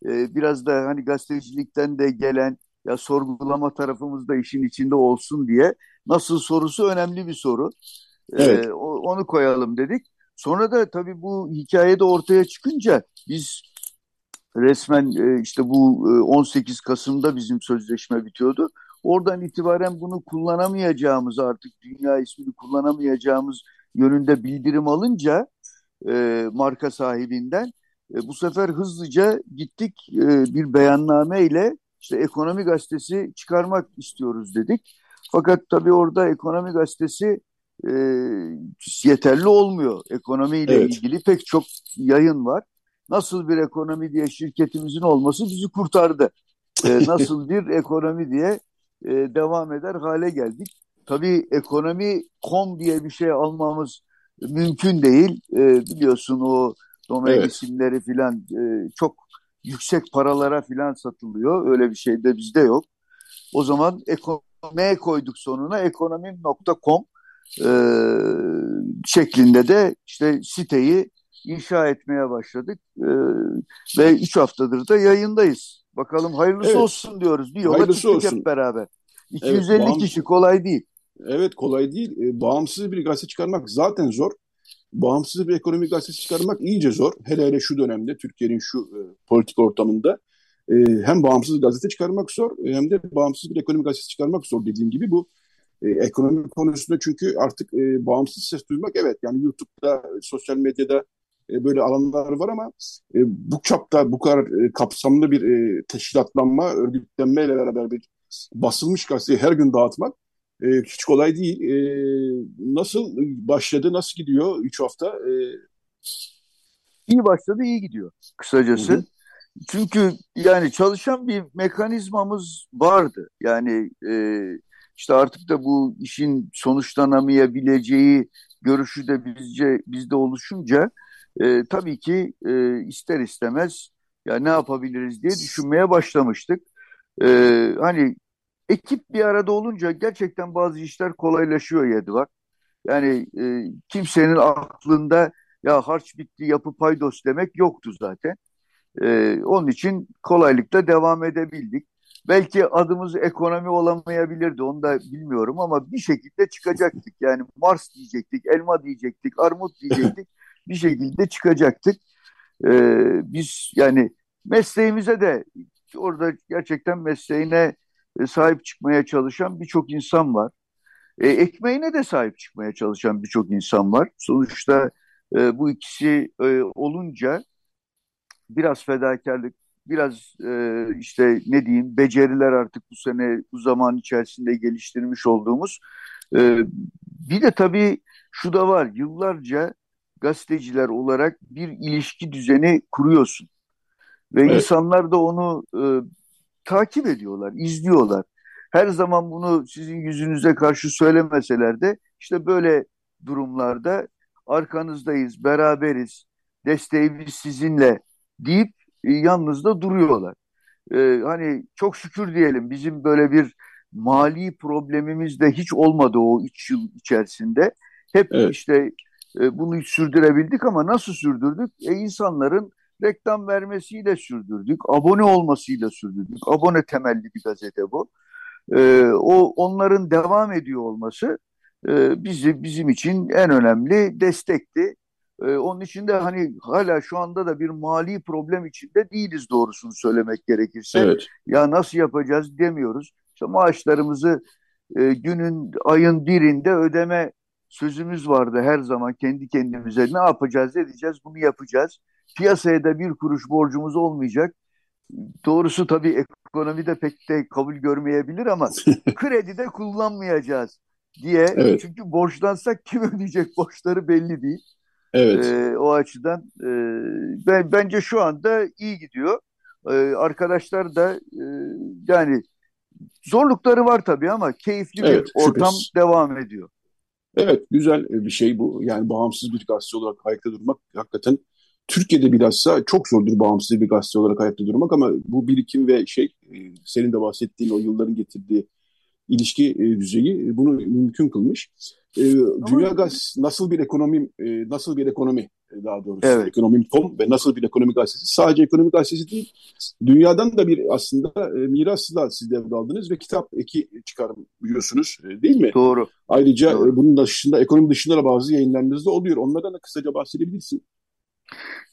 E, biraz da hani gazetecilikten de gelen ya sorgulama tarafımız da işin içinde olsun diye nasıl sorusu önemli bir soru. Ee, evet. Ee, onu koyalım dedik. Sonra da tabii bu hikayede ortaya çıkınca biz resmen e, işte bu 18 e, Kasım'da bizim sözleşme bitiyordu. Oradan itibaren bunu kullanamayacağımız artık dünya ismini kullanamayacağımız yönünde bildirim alınca e, marka sahibinden e, bu sefer hızlıca gittik e, bir beyanname ile işte ekonomi gazetesi çıkarmak istiyoruz dedik. Fakat tabii orada ekonomi gazetesi e, yeterli olmuyor. Ekonomiyle evet. ilgili pek çok yayın var. Nasıl bir ekonomi diye şirketimizin olması bizi kurtardı. E, nasıl bir ekonomi diye e, devam eder hale geldik. Tabii ekonomi kom diye bir şey almamız mümkün değil. E, biliyorsun o domain evet. isimleri filan e, çok yüksek paralara filan satılıyor. Öyle bir şey de bizde yok. O zaman ekonomiye koyduk sonuna ekonomim.com e, şeklinde de işte siteyi inşa etmeye başladık. E, ve üç haftadır da yayındayız. Bakalım hayırlısı evet. olsun diyoruz. Bir yola hayırlısı çıktık olsun. hep beraber. 250 evet, kişi kolay değil. Evet kolay değil. E, bağımsız bir gazete çıkarmak zaten zor bağımsız bir ekonomik gazetesi çıkarmak iyice zor. Hele hele şu dönemde Türkiye'nin şu e, politik ortamında e, hem bağımsız gazete çıkarmak zor e, hem de bağımsız bir ekonomik gazetesi çıkarmak zor dediğim gibi bu e, ekonomi konusunda çünkü artık e, bağımsız ses duymak evet yani YouTube'da, sosyal medyada e, böyle alanlar var ama e, bu çapta bu kadar e, kapsamlı bir e, teşkilatlanma, örgütlenmeyle beraber bir basılmış gazeteyi her gün dağıtmak e, hiç kolay değil. E, nasıl başladı, nasıl gidiyor üç hafta? E... İyi başladı, iyi gidiyor kısacası. Hı hı. Çünkü yani çalışan bir mekanizmamız vardı. Yani e, işte artık da bu işin sonuçlanamayabileceği görüşü de bizce bizde oluşunca e, tabii ki e, ister istemez ya ne yapabiliriz diye düşünmeye başlamıştık. E, hani ekip bir arada olunca gerçekten bazı işler kolaylaşıyor Yedivar. Yani e, kimsenin aklında ya harç bitti yapı paydos demek yoktu zaten. E, onun için kolaylıkla devam edebildik. Belki adımız ekonomi olamayabilirdi onu da bilmiyorum ama bir şekilde çıkacaktık. Yani Mars diyecektik, elma diyecektik, armut diyecektik. bir şekilde çıkacaktık. Ee, biz yani mesleğimize de orada gerçekten mesleğine e, sahip çıkmaya çalışan birçok insan var. E, ekmeğine de sahip çıkmaya çalışan birçok insan var. Sonuçta e, bu ikisi e, olunca biraz fedakarlık, biraz e, işte ne diyeyim beceriler artık bu sene bu zaman içerisinde geliştirmiş olduğumuz. E, bir de tabii şu da var yıllarca gazeteciler olarak bir ilişki düzeni kuruyorsun. Ve evet. insanlar da onu e, takip ediyorlar, izliyorlar. Her zaman bunu sizin yüzünüze karşı söylemeseler de işte böyle durumlarda arkanızdayız, beraberiz, desteğimiz sizinle deyip e, yalnız da duruyorlar. E, hani çok şükür diyelim bizim böyle bir mali problemimiz de hiç olmadı o üç yıl içerisinde. Hep evet. işte e, bunu sürdürebildik ama nasıl sürdürdük? E, insanların reklam vermesiyle sürdürdük, abone olmasıyla sürdürdük. Abone temelli bir gazete bu. E, o onların devam ediyor olması e, bizi bizim için en önemli destekti. E, onun için de hani hala şu anda da bir mali problem içinde değiliz doğrusunu söylemek gerekirse. Evet. Ya nasıl yapacağız demiyoruz. İşte maaşlarımızı e, günün ayın birinde ödeme sözümüz vardı her zaman kendi kendimize. Ne yapacağız edeceğiz bunu yapacağız. Piyasaya da bir kuruş borcumuz olmayacak. Doğrusu tabii ekonomide pek de kabul görmeyebilir ama kredi de kullanmayacağız diye. Evet. Çünkü borçlansak kim ödeyecek borçları belli değil. Evet. Ee, o açıdan e, ben bence şu anda iyi gidiyor. Ee, arkadaşlar da e, yani zorlukları var tabii ama keyifli evet, bir ortam şüphesiz. devam ediyor. Evet güzel bir şey bu. Yani bağımsız bir gazete olarak ayakta durmak hakikaten Türkiye'de bilhassa çok zordur bağımsız bir gazete olarak ayakta durmak ama bu birikim ve şey e, senin de bahsettiğin o yılların getirdiği ilişki e, düzeyi bunu mümkün kılmış. E, Dünya Gaz nasıl bir ekonomi nasıl bir ekonomi daha doğrusu evet. ekonomi.com ve nasıl bir ekonomi gazetesi sadece ekonomi gazetesi değil dünyadan da bir aslında e, mirası da siz devraldınız ve kitap eki çıkarıyorsunuz değil mi? Doğru. Ayrıca Doğru. bunun dışında ekonomi dışında da bazı yayınlarınız da oluyor. Onlardan da kısaca bahsedebilirsin.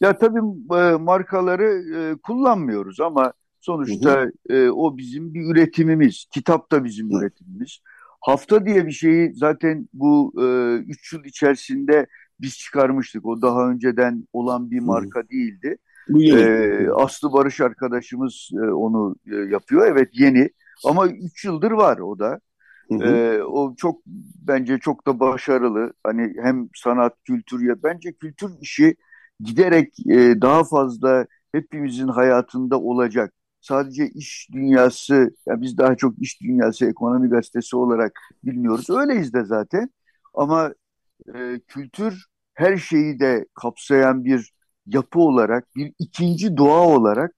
Ya tabii e, markaları e, kullanmıyoruz ama sonuçta hı hı. E, o bizim bir üretimimiz. Kitap da bizim hı. üretimimiz. Hafta diye bir şeyi zaten bu e, üç yıl içerisinde biz çıkarmıştık. O daha önceden olan bir marka değildi. Bu yeni. E, Aslı Barış arkadaşımız e, onu e, yapıyor. Evet yeni ama üç yıldır var o da. Hı hı. E, o çok bence çok da başarılı. Hani hem sanat, kültür ya bence kültür işi giderek e, daha fazla hepimizin hayatında olacak. Sadece iş dünyası, ya biz daha çok iş dünyası ekonomi gazetesi olarak bilmiyoruz. Öyleyiz de zaten. Ama e, kültür her şeyi de kapsayan bir yapı olarak, bir ikinci doğa olarak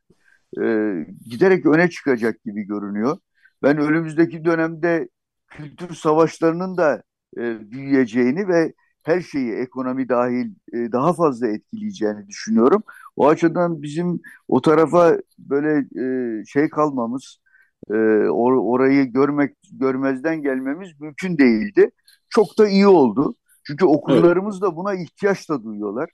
e, giderek öne çıkacak gibi görünüyor. Ben önümüzdeki dönemde kültür savaşlarının da e, büyüyeceğini ve her şeyi ekonomi dahil e, daha fazla etkileyeceğini düşünüyorum. O açıdan bizim o tarafa böyle e, şey kalmamız, e, or orayı görmek görmezden gelmemiz mümkün değildi. Çok da iyi oldu. Çünkü okullarımız da buna ihtiyaç da duyuyorlar.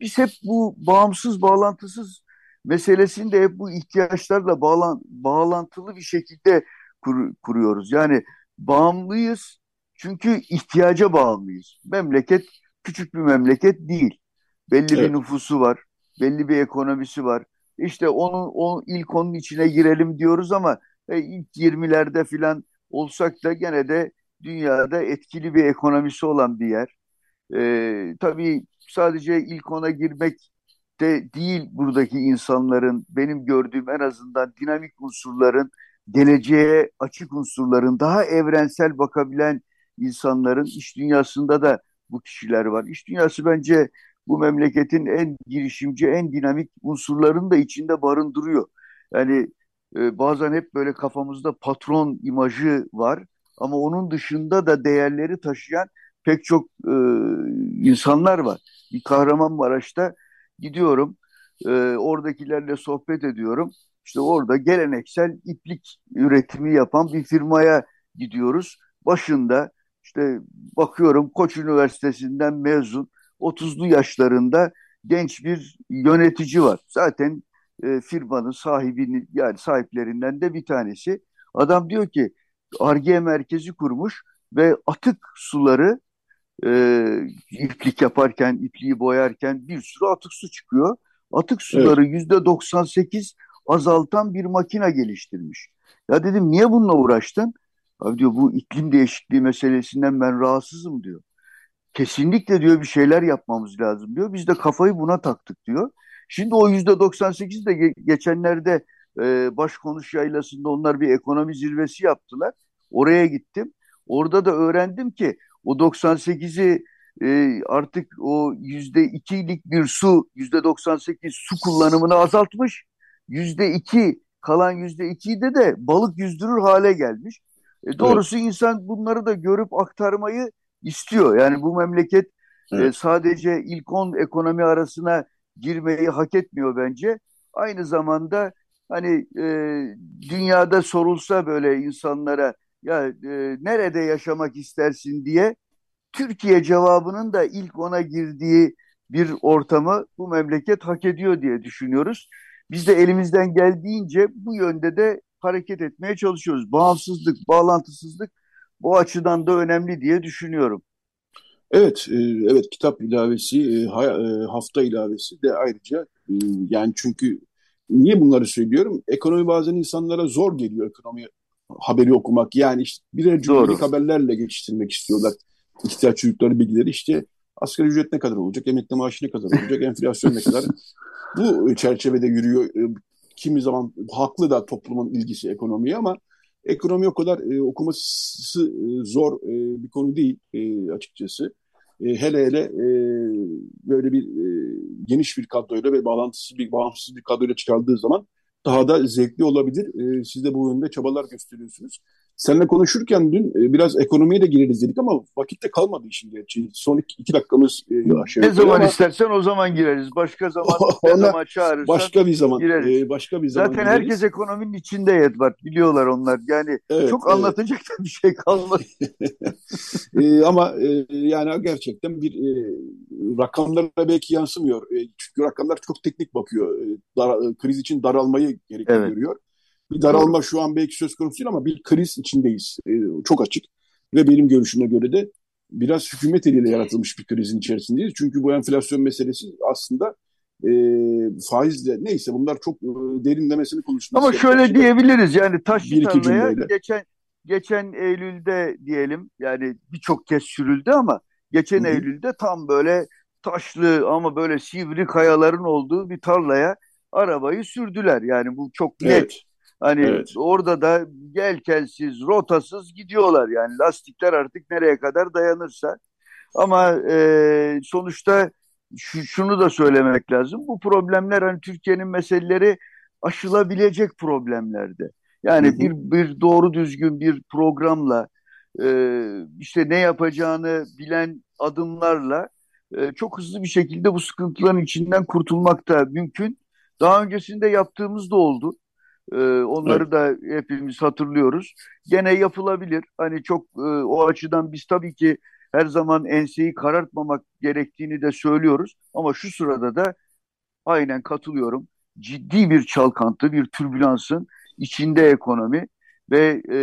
Biz hep bu bağımsız, bağlantısız meselesini de hep bu ihtiyaçlarla bağlan bağlantılı bir şekilde kur kuruyoruz. Yani bağımlıyız çünkü ihtiyaca bağımlıyız. Memleket küçük bir memleket değil. Belli evet. bir nüfusu var, belli bir ekonomisi var. İşte onun o ilk onun içine girelim diyoruz ama e, ilk 20'lerde filan olsak da gene de dünyada etkili bir ekonomisi olan bir yer. E, tabii sadece ilk ona girmek de değil buradaki insanların benim gördüğüm en azından dinamik unsurların geleceğe açık unsurların daha evrensel bakabilen insanların iş dünyasında da bu kişiler var. İş dünyası bence bu memleketin en girişimci, en dinamik unsurlarını da içinde barındırıyor. Yani e, bazen hep böyle kafamızda patron imajı var ama onun dışında da değerleri taşıyan pek çok e, insanlar var. Bir Kahramanmaraş'ta gidiyorum, e, oradakilerle sohbet ediyorum. İşte orada geleneksel iplik üretimi yapan bir firmaya gidiyoruz. Başında işte bakıyorum Koç Üniversitesi'nden mezun 30'lu yaşlarında genç bir yönetici var. Zaten e, firmanın sahibini yani sahiplerinden de bir tanesi. Adam diyor ki Arge merkezi kurmuş ve atık suları e, iplik yaparken, ipliği boyarken bir sürü atık su çıkıyor. Atık suları yüzde evet. 98 azaltan bir makine geliştirmiş. Ya dedim niye bununla uğraştın? Abi diyor bu iklim değişikliği meselesinden ben rahatsızım diyor. Kesinlikle diyor bir şeyler yapmamız lazım diyor. Biz de kafayı buna taktık diyor. Şimdi o yüzde 98 de geçenlerde e, Başkonuş Yaylası'nda onlar bir ekonomi zirvesi yaptılar. Oraya gittim. Orada da öğrendim ki o 98'i e, artık o yüzde ikilik bir su, yüzde 98 su kullanımını azaltmış. Yüzde iki kalan yüzde ikiyi de de balık yüzdürür hale gelmiş. E, doğrusu evet. insan bunları da görüp aktarmayı istiyor. Yani bu memleket e, evet. e, sadece ilk on ekonomi arasına girmeyi hak etmiyor bence. Aynı zamanda hani e, dünyada sorulsa böyle insanlara ya e, nerede yaşamak istersin diye Türkiye cevabının da ilk ona girdiği bir ortamı bu memleket hak ediyor diye düşünüyoruz. Biz de elimizden geldiğince bu yönde de hareket etmeye çalışıyoruz. Bağımsızlık, bağlantısızlık bu açıdan da önemli diye düşünüyorum. Evet, e, evet kitap ilavesi, e, e, hafta ilavesi de ayrıca yani çünkü niye bunları söylüyorum? Ekonomi bazen insanlara zor geliyor ekonomi haberi okumak. Yani işte birer cümlelik haberlerle geçiştirmek istiyorlar. İhtiyaç duydukları bilgileri işte asgari ücret ne kadar olacak, emekli maaşı ne kadar olacak, enflasyon ne kadar. Bu çerçevede yürüyor. Kimi zaman haklı da toplumun ilgisi ekonomiye ama ekonomi o kadar e, okuması e, zor e, bir konu değil e, açıkçası. E, hele hele e, böyle bir e, geniş bir kadroyla ve bağlantısı bir bağımsız bir kadroyla çıkardığı zaman daha da zevkli olabilir. E, siz de bu yönde çabalar gösteriyorsunuz. Seninle konuşurken dün e, biraz ekonomiye de gireriz dedik ama vakit de kalmadı işin gerçeği. Son iki, iki dakikamız e, aşağı Ne zaman ama... istersen o zaman gireriz. Başka zaman ne zaman çağırırsan başka bir zaman gireriz. E, başka bir zaman Zaten gireriz. herkes ekonominin içinde Edward. Biliyorlar onlar. Yani evet, çok evet. anlatacak da bir şey kalmadı. e, ama e, yani gerçekten bir e, rakamlara belki yansımıyor. E, çünkü rakamlar çok teknik bakıyor. E, dar, e, kriz için daralmayı gerektiriyor. Evet. Bir daralma şu an belki söz konusu değil ama bir kriz içindeyiz. E, çok açık. Ve benim görüşüme göre de biraz hükümet eliyle yaratılmış bir krizin içerisindeyiz. Çünkü bu enflasyon meselesi aslında e, faizle neyse bunlar çok e, derinlemesini konuşulması. Ama şöyle şey. diyebiliriz yani taşlı tarlaya geçen geçen Eylül'de diyelim yani birçok kez sürüldü ama geçen Hı-hı. Eylül'de tam böyle taşlı ama böyle sivri kayaların olduğu bir tarlaya arabayı sürdüler. Yani bu çok net. Evet. Hani evet. orada da gelkelsiz, rotasız gidiyorlar. Yani lastikler artık nereye kadar dayanırsa. Ama e, sonuçta şu, şunu da söylemek lazım. Bu problemler hani Türkiye'nin meseleleri aşılabilecek problemlerdi. Yani hı hı. bir bir doğru düzgün bir programla e, işte ne yapacağını bilen adımlarla e, çok hızlı bir şekilde bu sıkıntıların içinden kurtulmak da mümkün. Daha öncesinde yaptığımız da oldu. Ee, onları evet. da hepimiz hatırlıyoruz. Gene yapılabilir. Hani çok e, o açıdan biz tabii ki her zaman enseyi karartmamak gerektiğini de söylüyoruz. Ama şu sırada da aynen katılıyorum. Ciddi bir çalkantı, bir türbülansın içinde ekonomi ve e,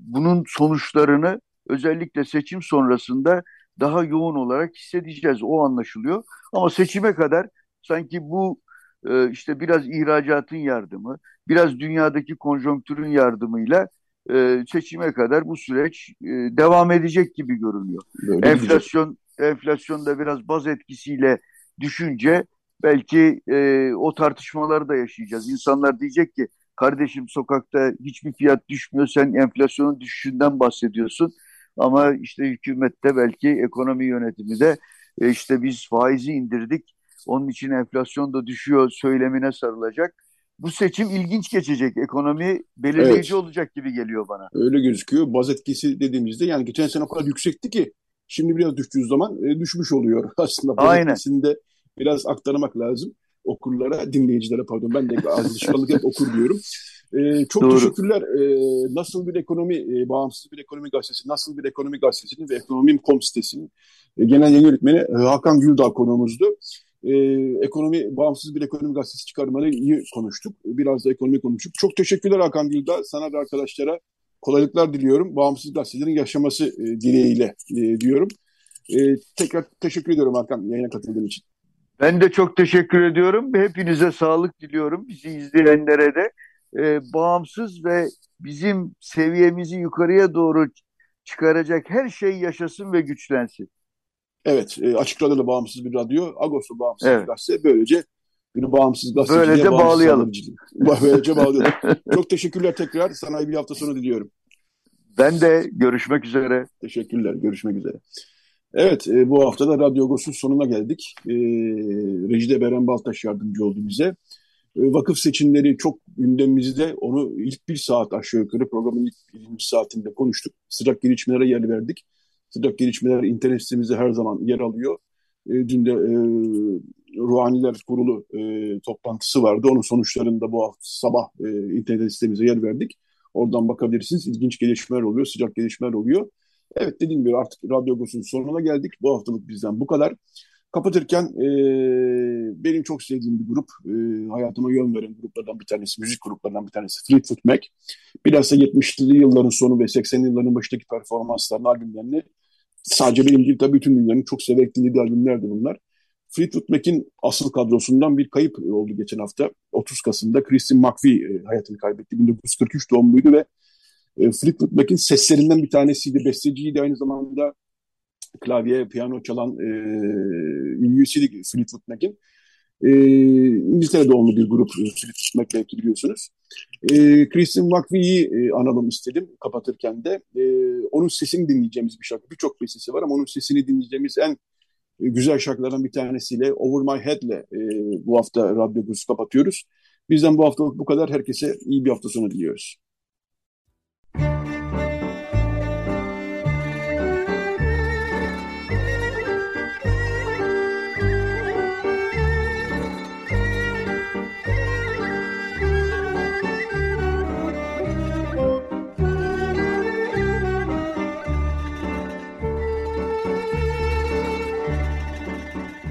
bunun sonuçlarını özellikle seçim sonrasında daha yoğun olarak hissedeceğiz. O anlaşılıyor. Ama seçime kadar sanki bu e, işte biraz ihracatın yardımı, biraz dünyadaki konjonktürün yardımıyla e, seçime kadar bu süreç e, devam edecek gibi görünüyor. Böyle enflasyon enflasyon da biraz baz etkisiyle düşünce belki e, o tartışmaları da yaşayacağız. İnsanlar diyecek ki kardeşim sokakta hiçbir fiyat düşmüyor sen enflasyonun düşüşünden bahsediyorsun. Ama işte hükümette belki ekonomi yönetimi de e, işte biz faizi indirdik onun için enflasyon da düşüyor söylemine sarılacak. Bu seçim ilginç geçecek. Ekonomi belirleyici evet. olacak gibi geliyor bana. Öyle gözüküyor. Baz etkisi dediğimizde yani geçen sene o kadar yüksekti ki Şimdi biraz düştüğü zaman e, düşmüş oluyor. Aslında bu de biraz aktarmak lazım okurlara, dinleyicilere pardon. Ben de alışkanlık hep okur diyorum. Ee, çok Doğru. teşekkürler. Ee, nasıl bir ekonomi, e, bağımsız bir ekonomi gazetesi, nasıl bir ekonomi gazetesinin ve ekonomim.com sitesinin e, genel yayın yönetmeni e, Hakan Güldağ konuğumuzdu. Ee, ekonomi, bağımsız bir ekonomi gazetesi çıkarmayı iyi konuştuk. Biraz da ekonomi konuştuk. Çok teşekkürler Hakan Güldağ. Sana ve arkadaşlara kolaylıklar diliyorum. Bağımsız gazetelerin yaşaması e, dileğiyle e, diyorum. E, tekrar teşekkür ediyorum Hakan yayına katıldığın için. Ben de çok teşekkür ediyorum. Hepinize sağlık diliyorum. Bizi izleyenlere de e, bağımsız ve bizim seviyemizi yukarıya doğru çıkaracak her şey yaşasın ve güçlensin. Evet, e, Açık Radyo'da bağımsız bir radyo, Agos'ta bağımsız evet. bir gazete. Böylece bir bağımsız gazeteciliğe Böylece bağlayalım. Böylece bağlayalım. Çok teşekkürler tekrar. Sana bir hafta sonu diliyorum. Ben de görüşmek üzere. Teşekkürler, görüşmek üzere. Evet, e, bu hafta da Radyo Agos'un sonuna geldik. E, Rejide Beren Baltaş yardımcı oldu bize. E, vakıf seçimleri çok gündemimizde. Onu ilk bir saat aşağı yukarı programın ilk birinci saatinde konuştuk. Sıcak gelişmelere yer verdik. Sıcak gelişmeler internet sitemizde her zaman yer alıyor. E, dün de e, Ruhaniler Kurulu e, toplantısı vardı. Onun sonuçlarında bu hafta sabah e, internet sitemize yer verdik. Oradan bakabilirsiniz. İlginç gelişmeler oluyor, sıcak gelişmeler oluyor. Evet dediğim gibi artık Radyo Agos'un sonuna geldik. Bu haftalık bizden bu kadar. Kapatırken e, benim çok sevdiğim bir grup, e, hayatıma yön veren gruplardan bir tanesi, müzik gruplarından bir tanesi Fleetwood Mac. Bilhassa 70'li yılların sonu ve 80'li yılların başındaki performanslarını, albümlerini sadece benim değil tabii bütün dünyanın çok severek dinlediği albümlerdi bunlar. Fleetwood Mac'in asıl kadrosundan bir kayıp oldu geçen hafta. 30 Kasım'da Christine McVie hayatını kaybetti. 1943 doğumluydu ve Fleetwood Mac'in seslerinden bir tanesiydi. Besteciydi aynı zamanda klavye, piyano çalan e, üyesiydi Fleetwood Mac'in. E, İngiltere doğumlu bir grup e, Fleetwood Mac belki biliyorsunuz. E, Christine McVie'yi e, analım istedim kapatırken de. E, onun sesini dinleyeceğimiz bir şarkı. Birçok bestesi var ama onun sesini dinleyeceğimiz en e, güzel şarkılardan bir tanesiyle Over My Head'le e, bu hafta Radyo kapatıyoruz. Bizden bu haftalık bu kadar. Herkese iyi bir hafta sonu diliyoruz.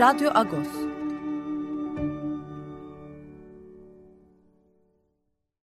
Radyo Agos.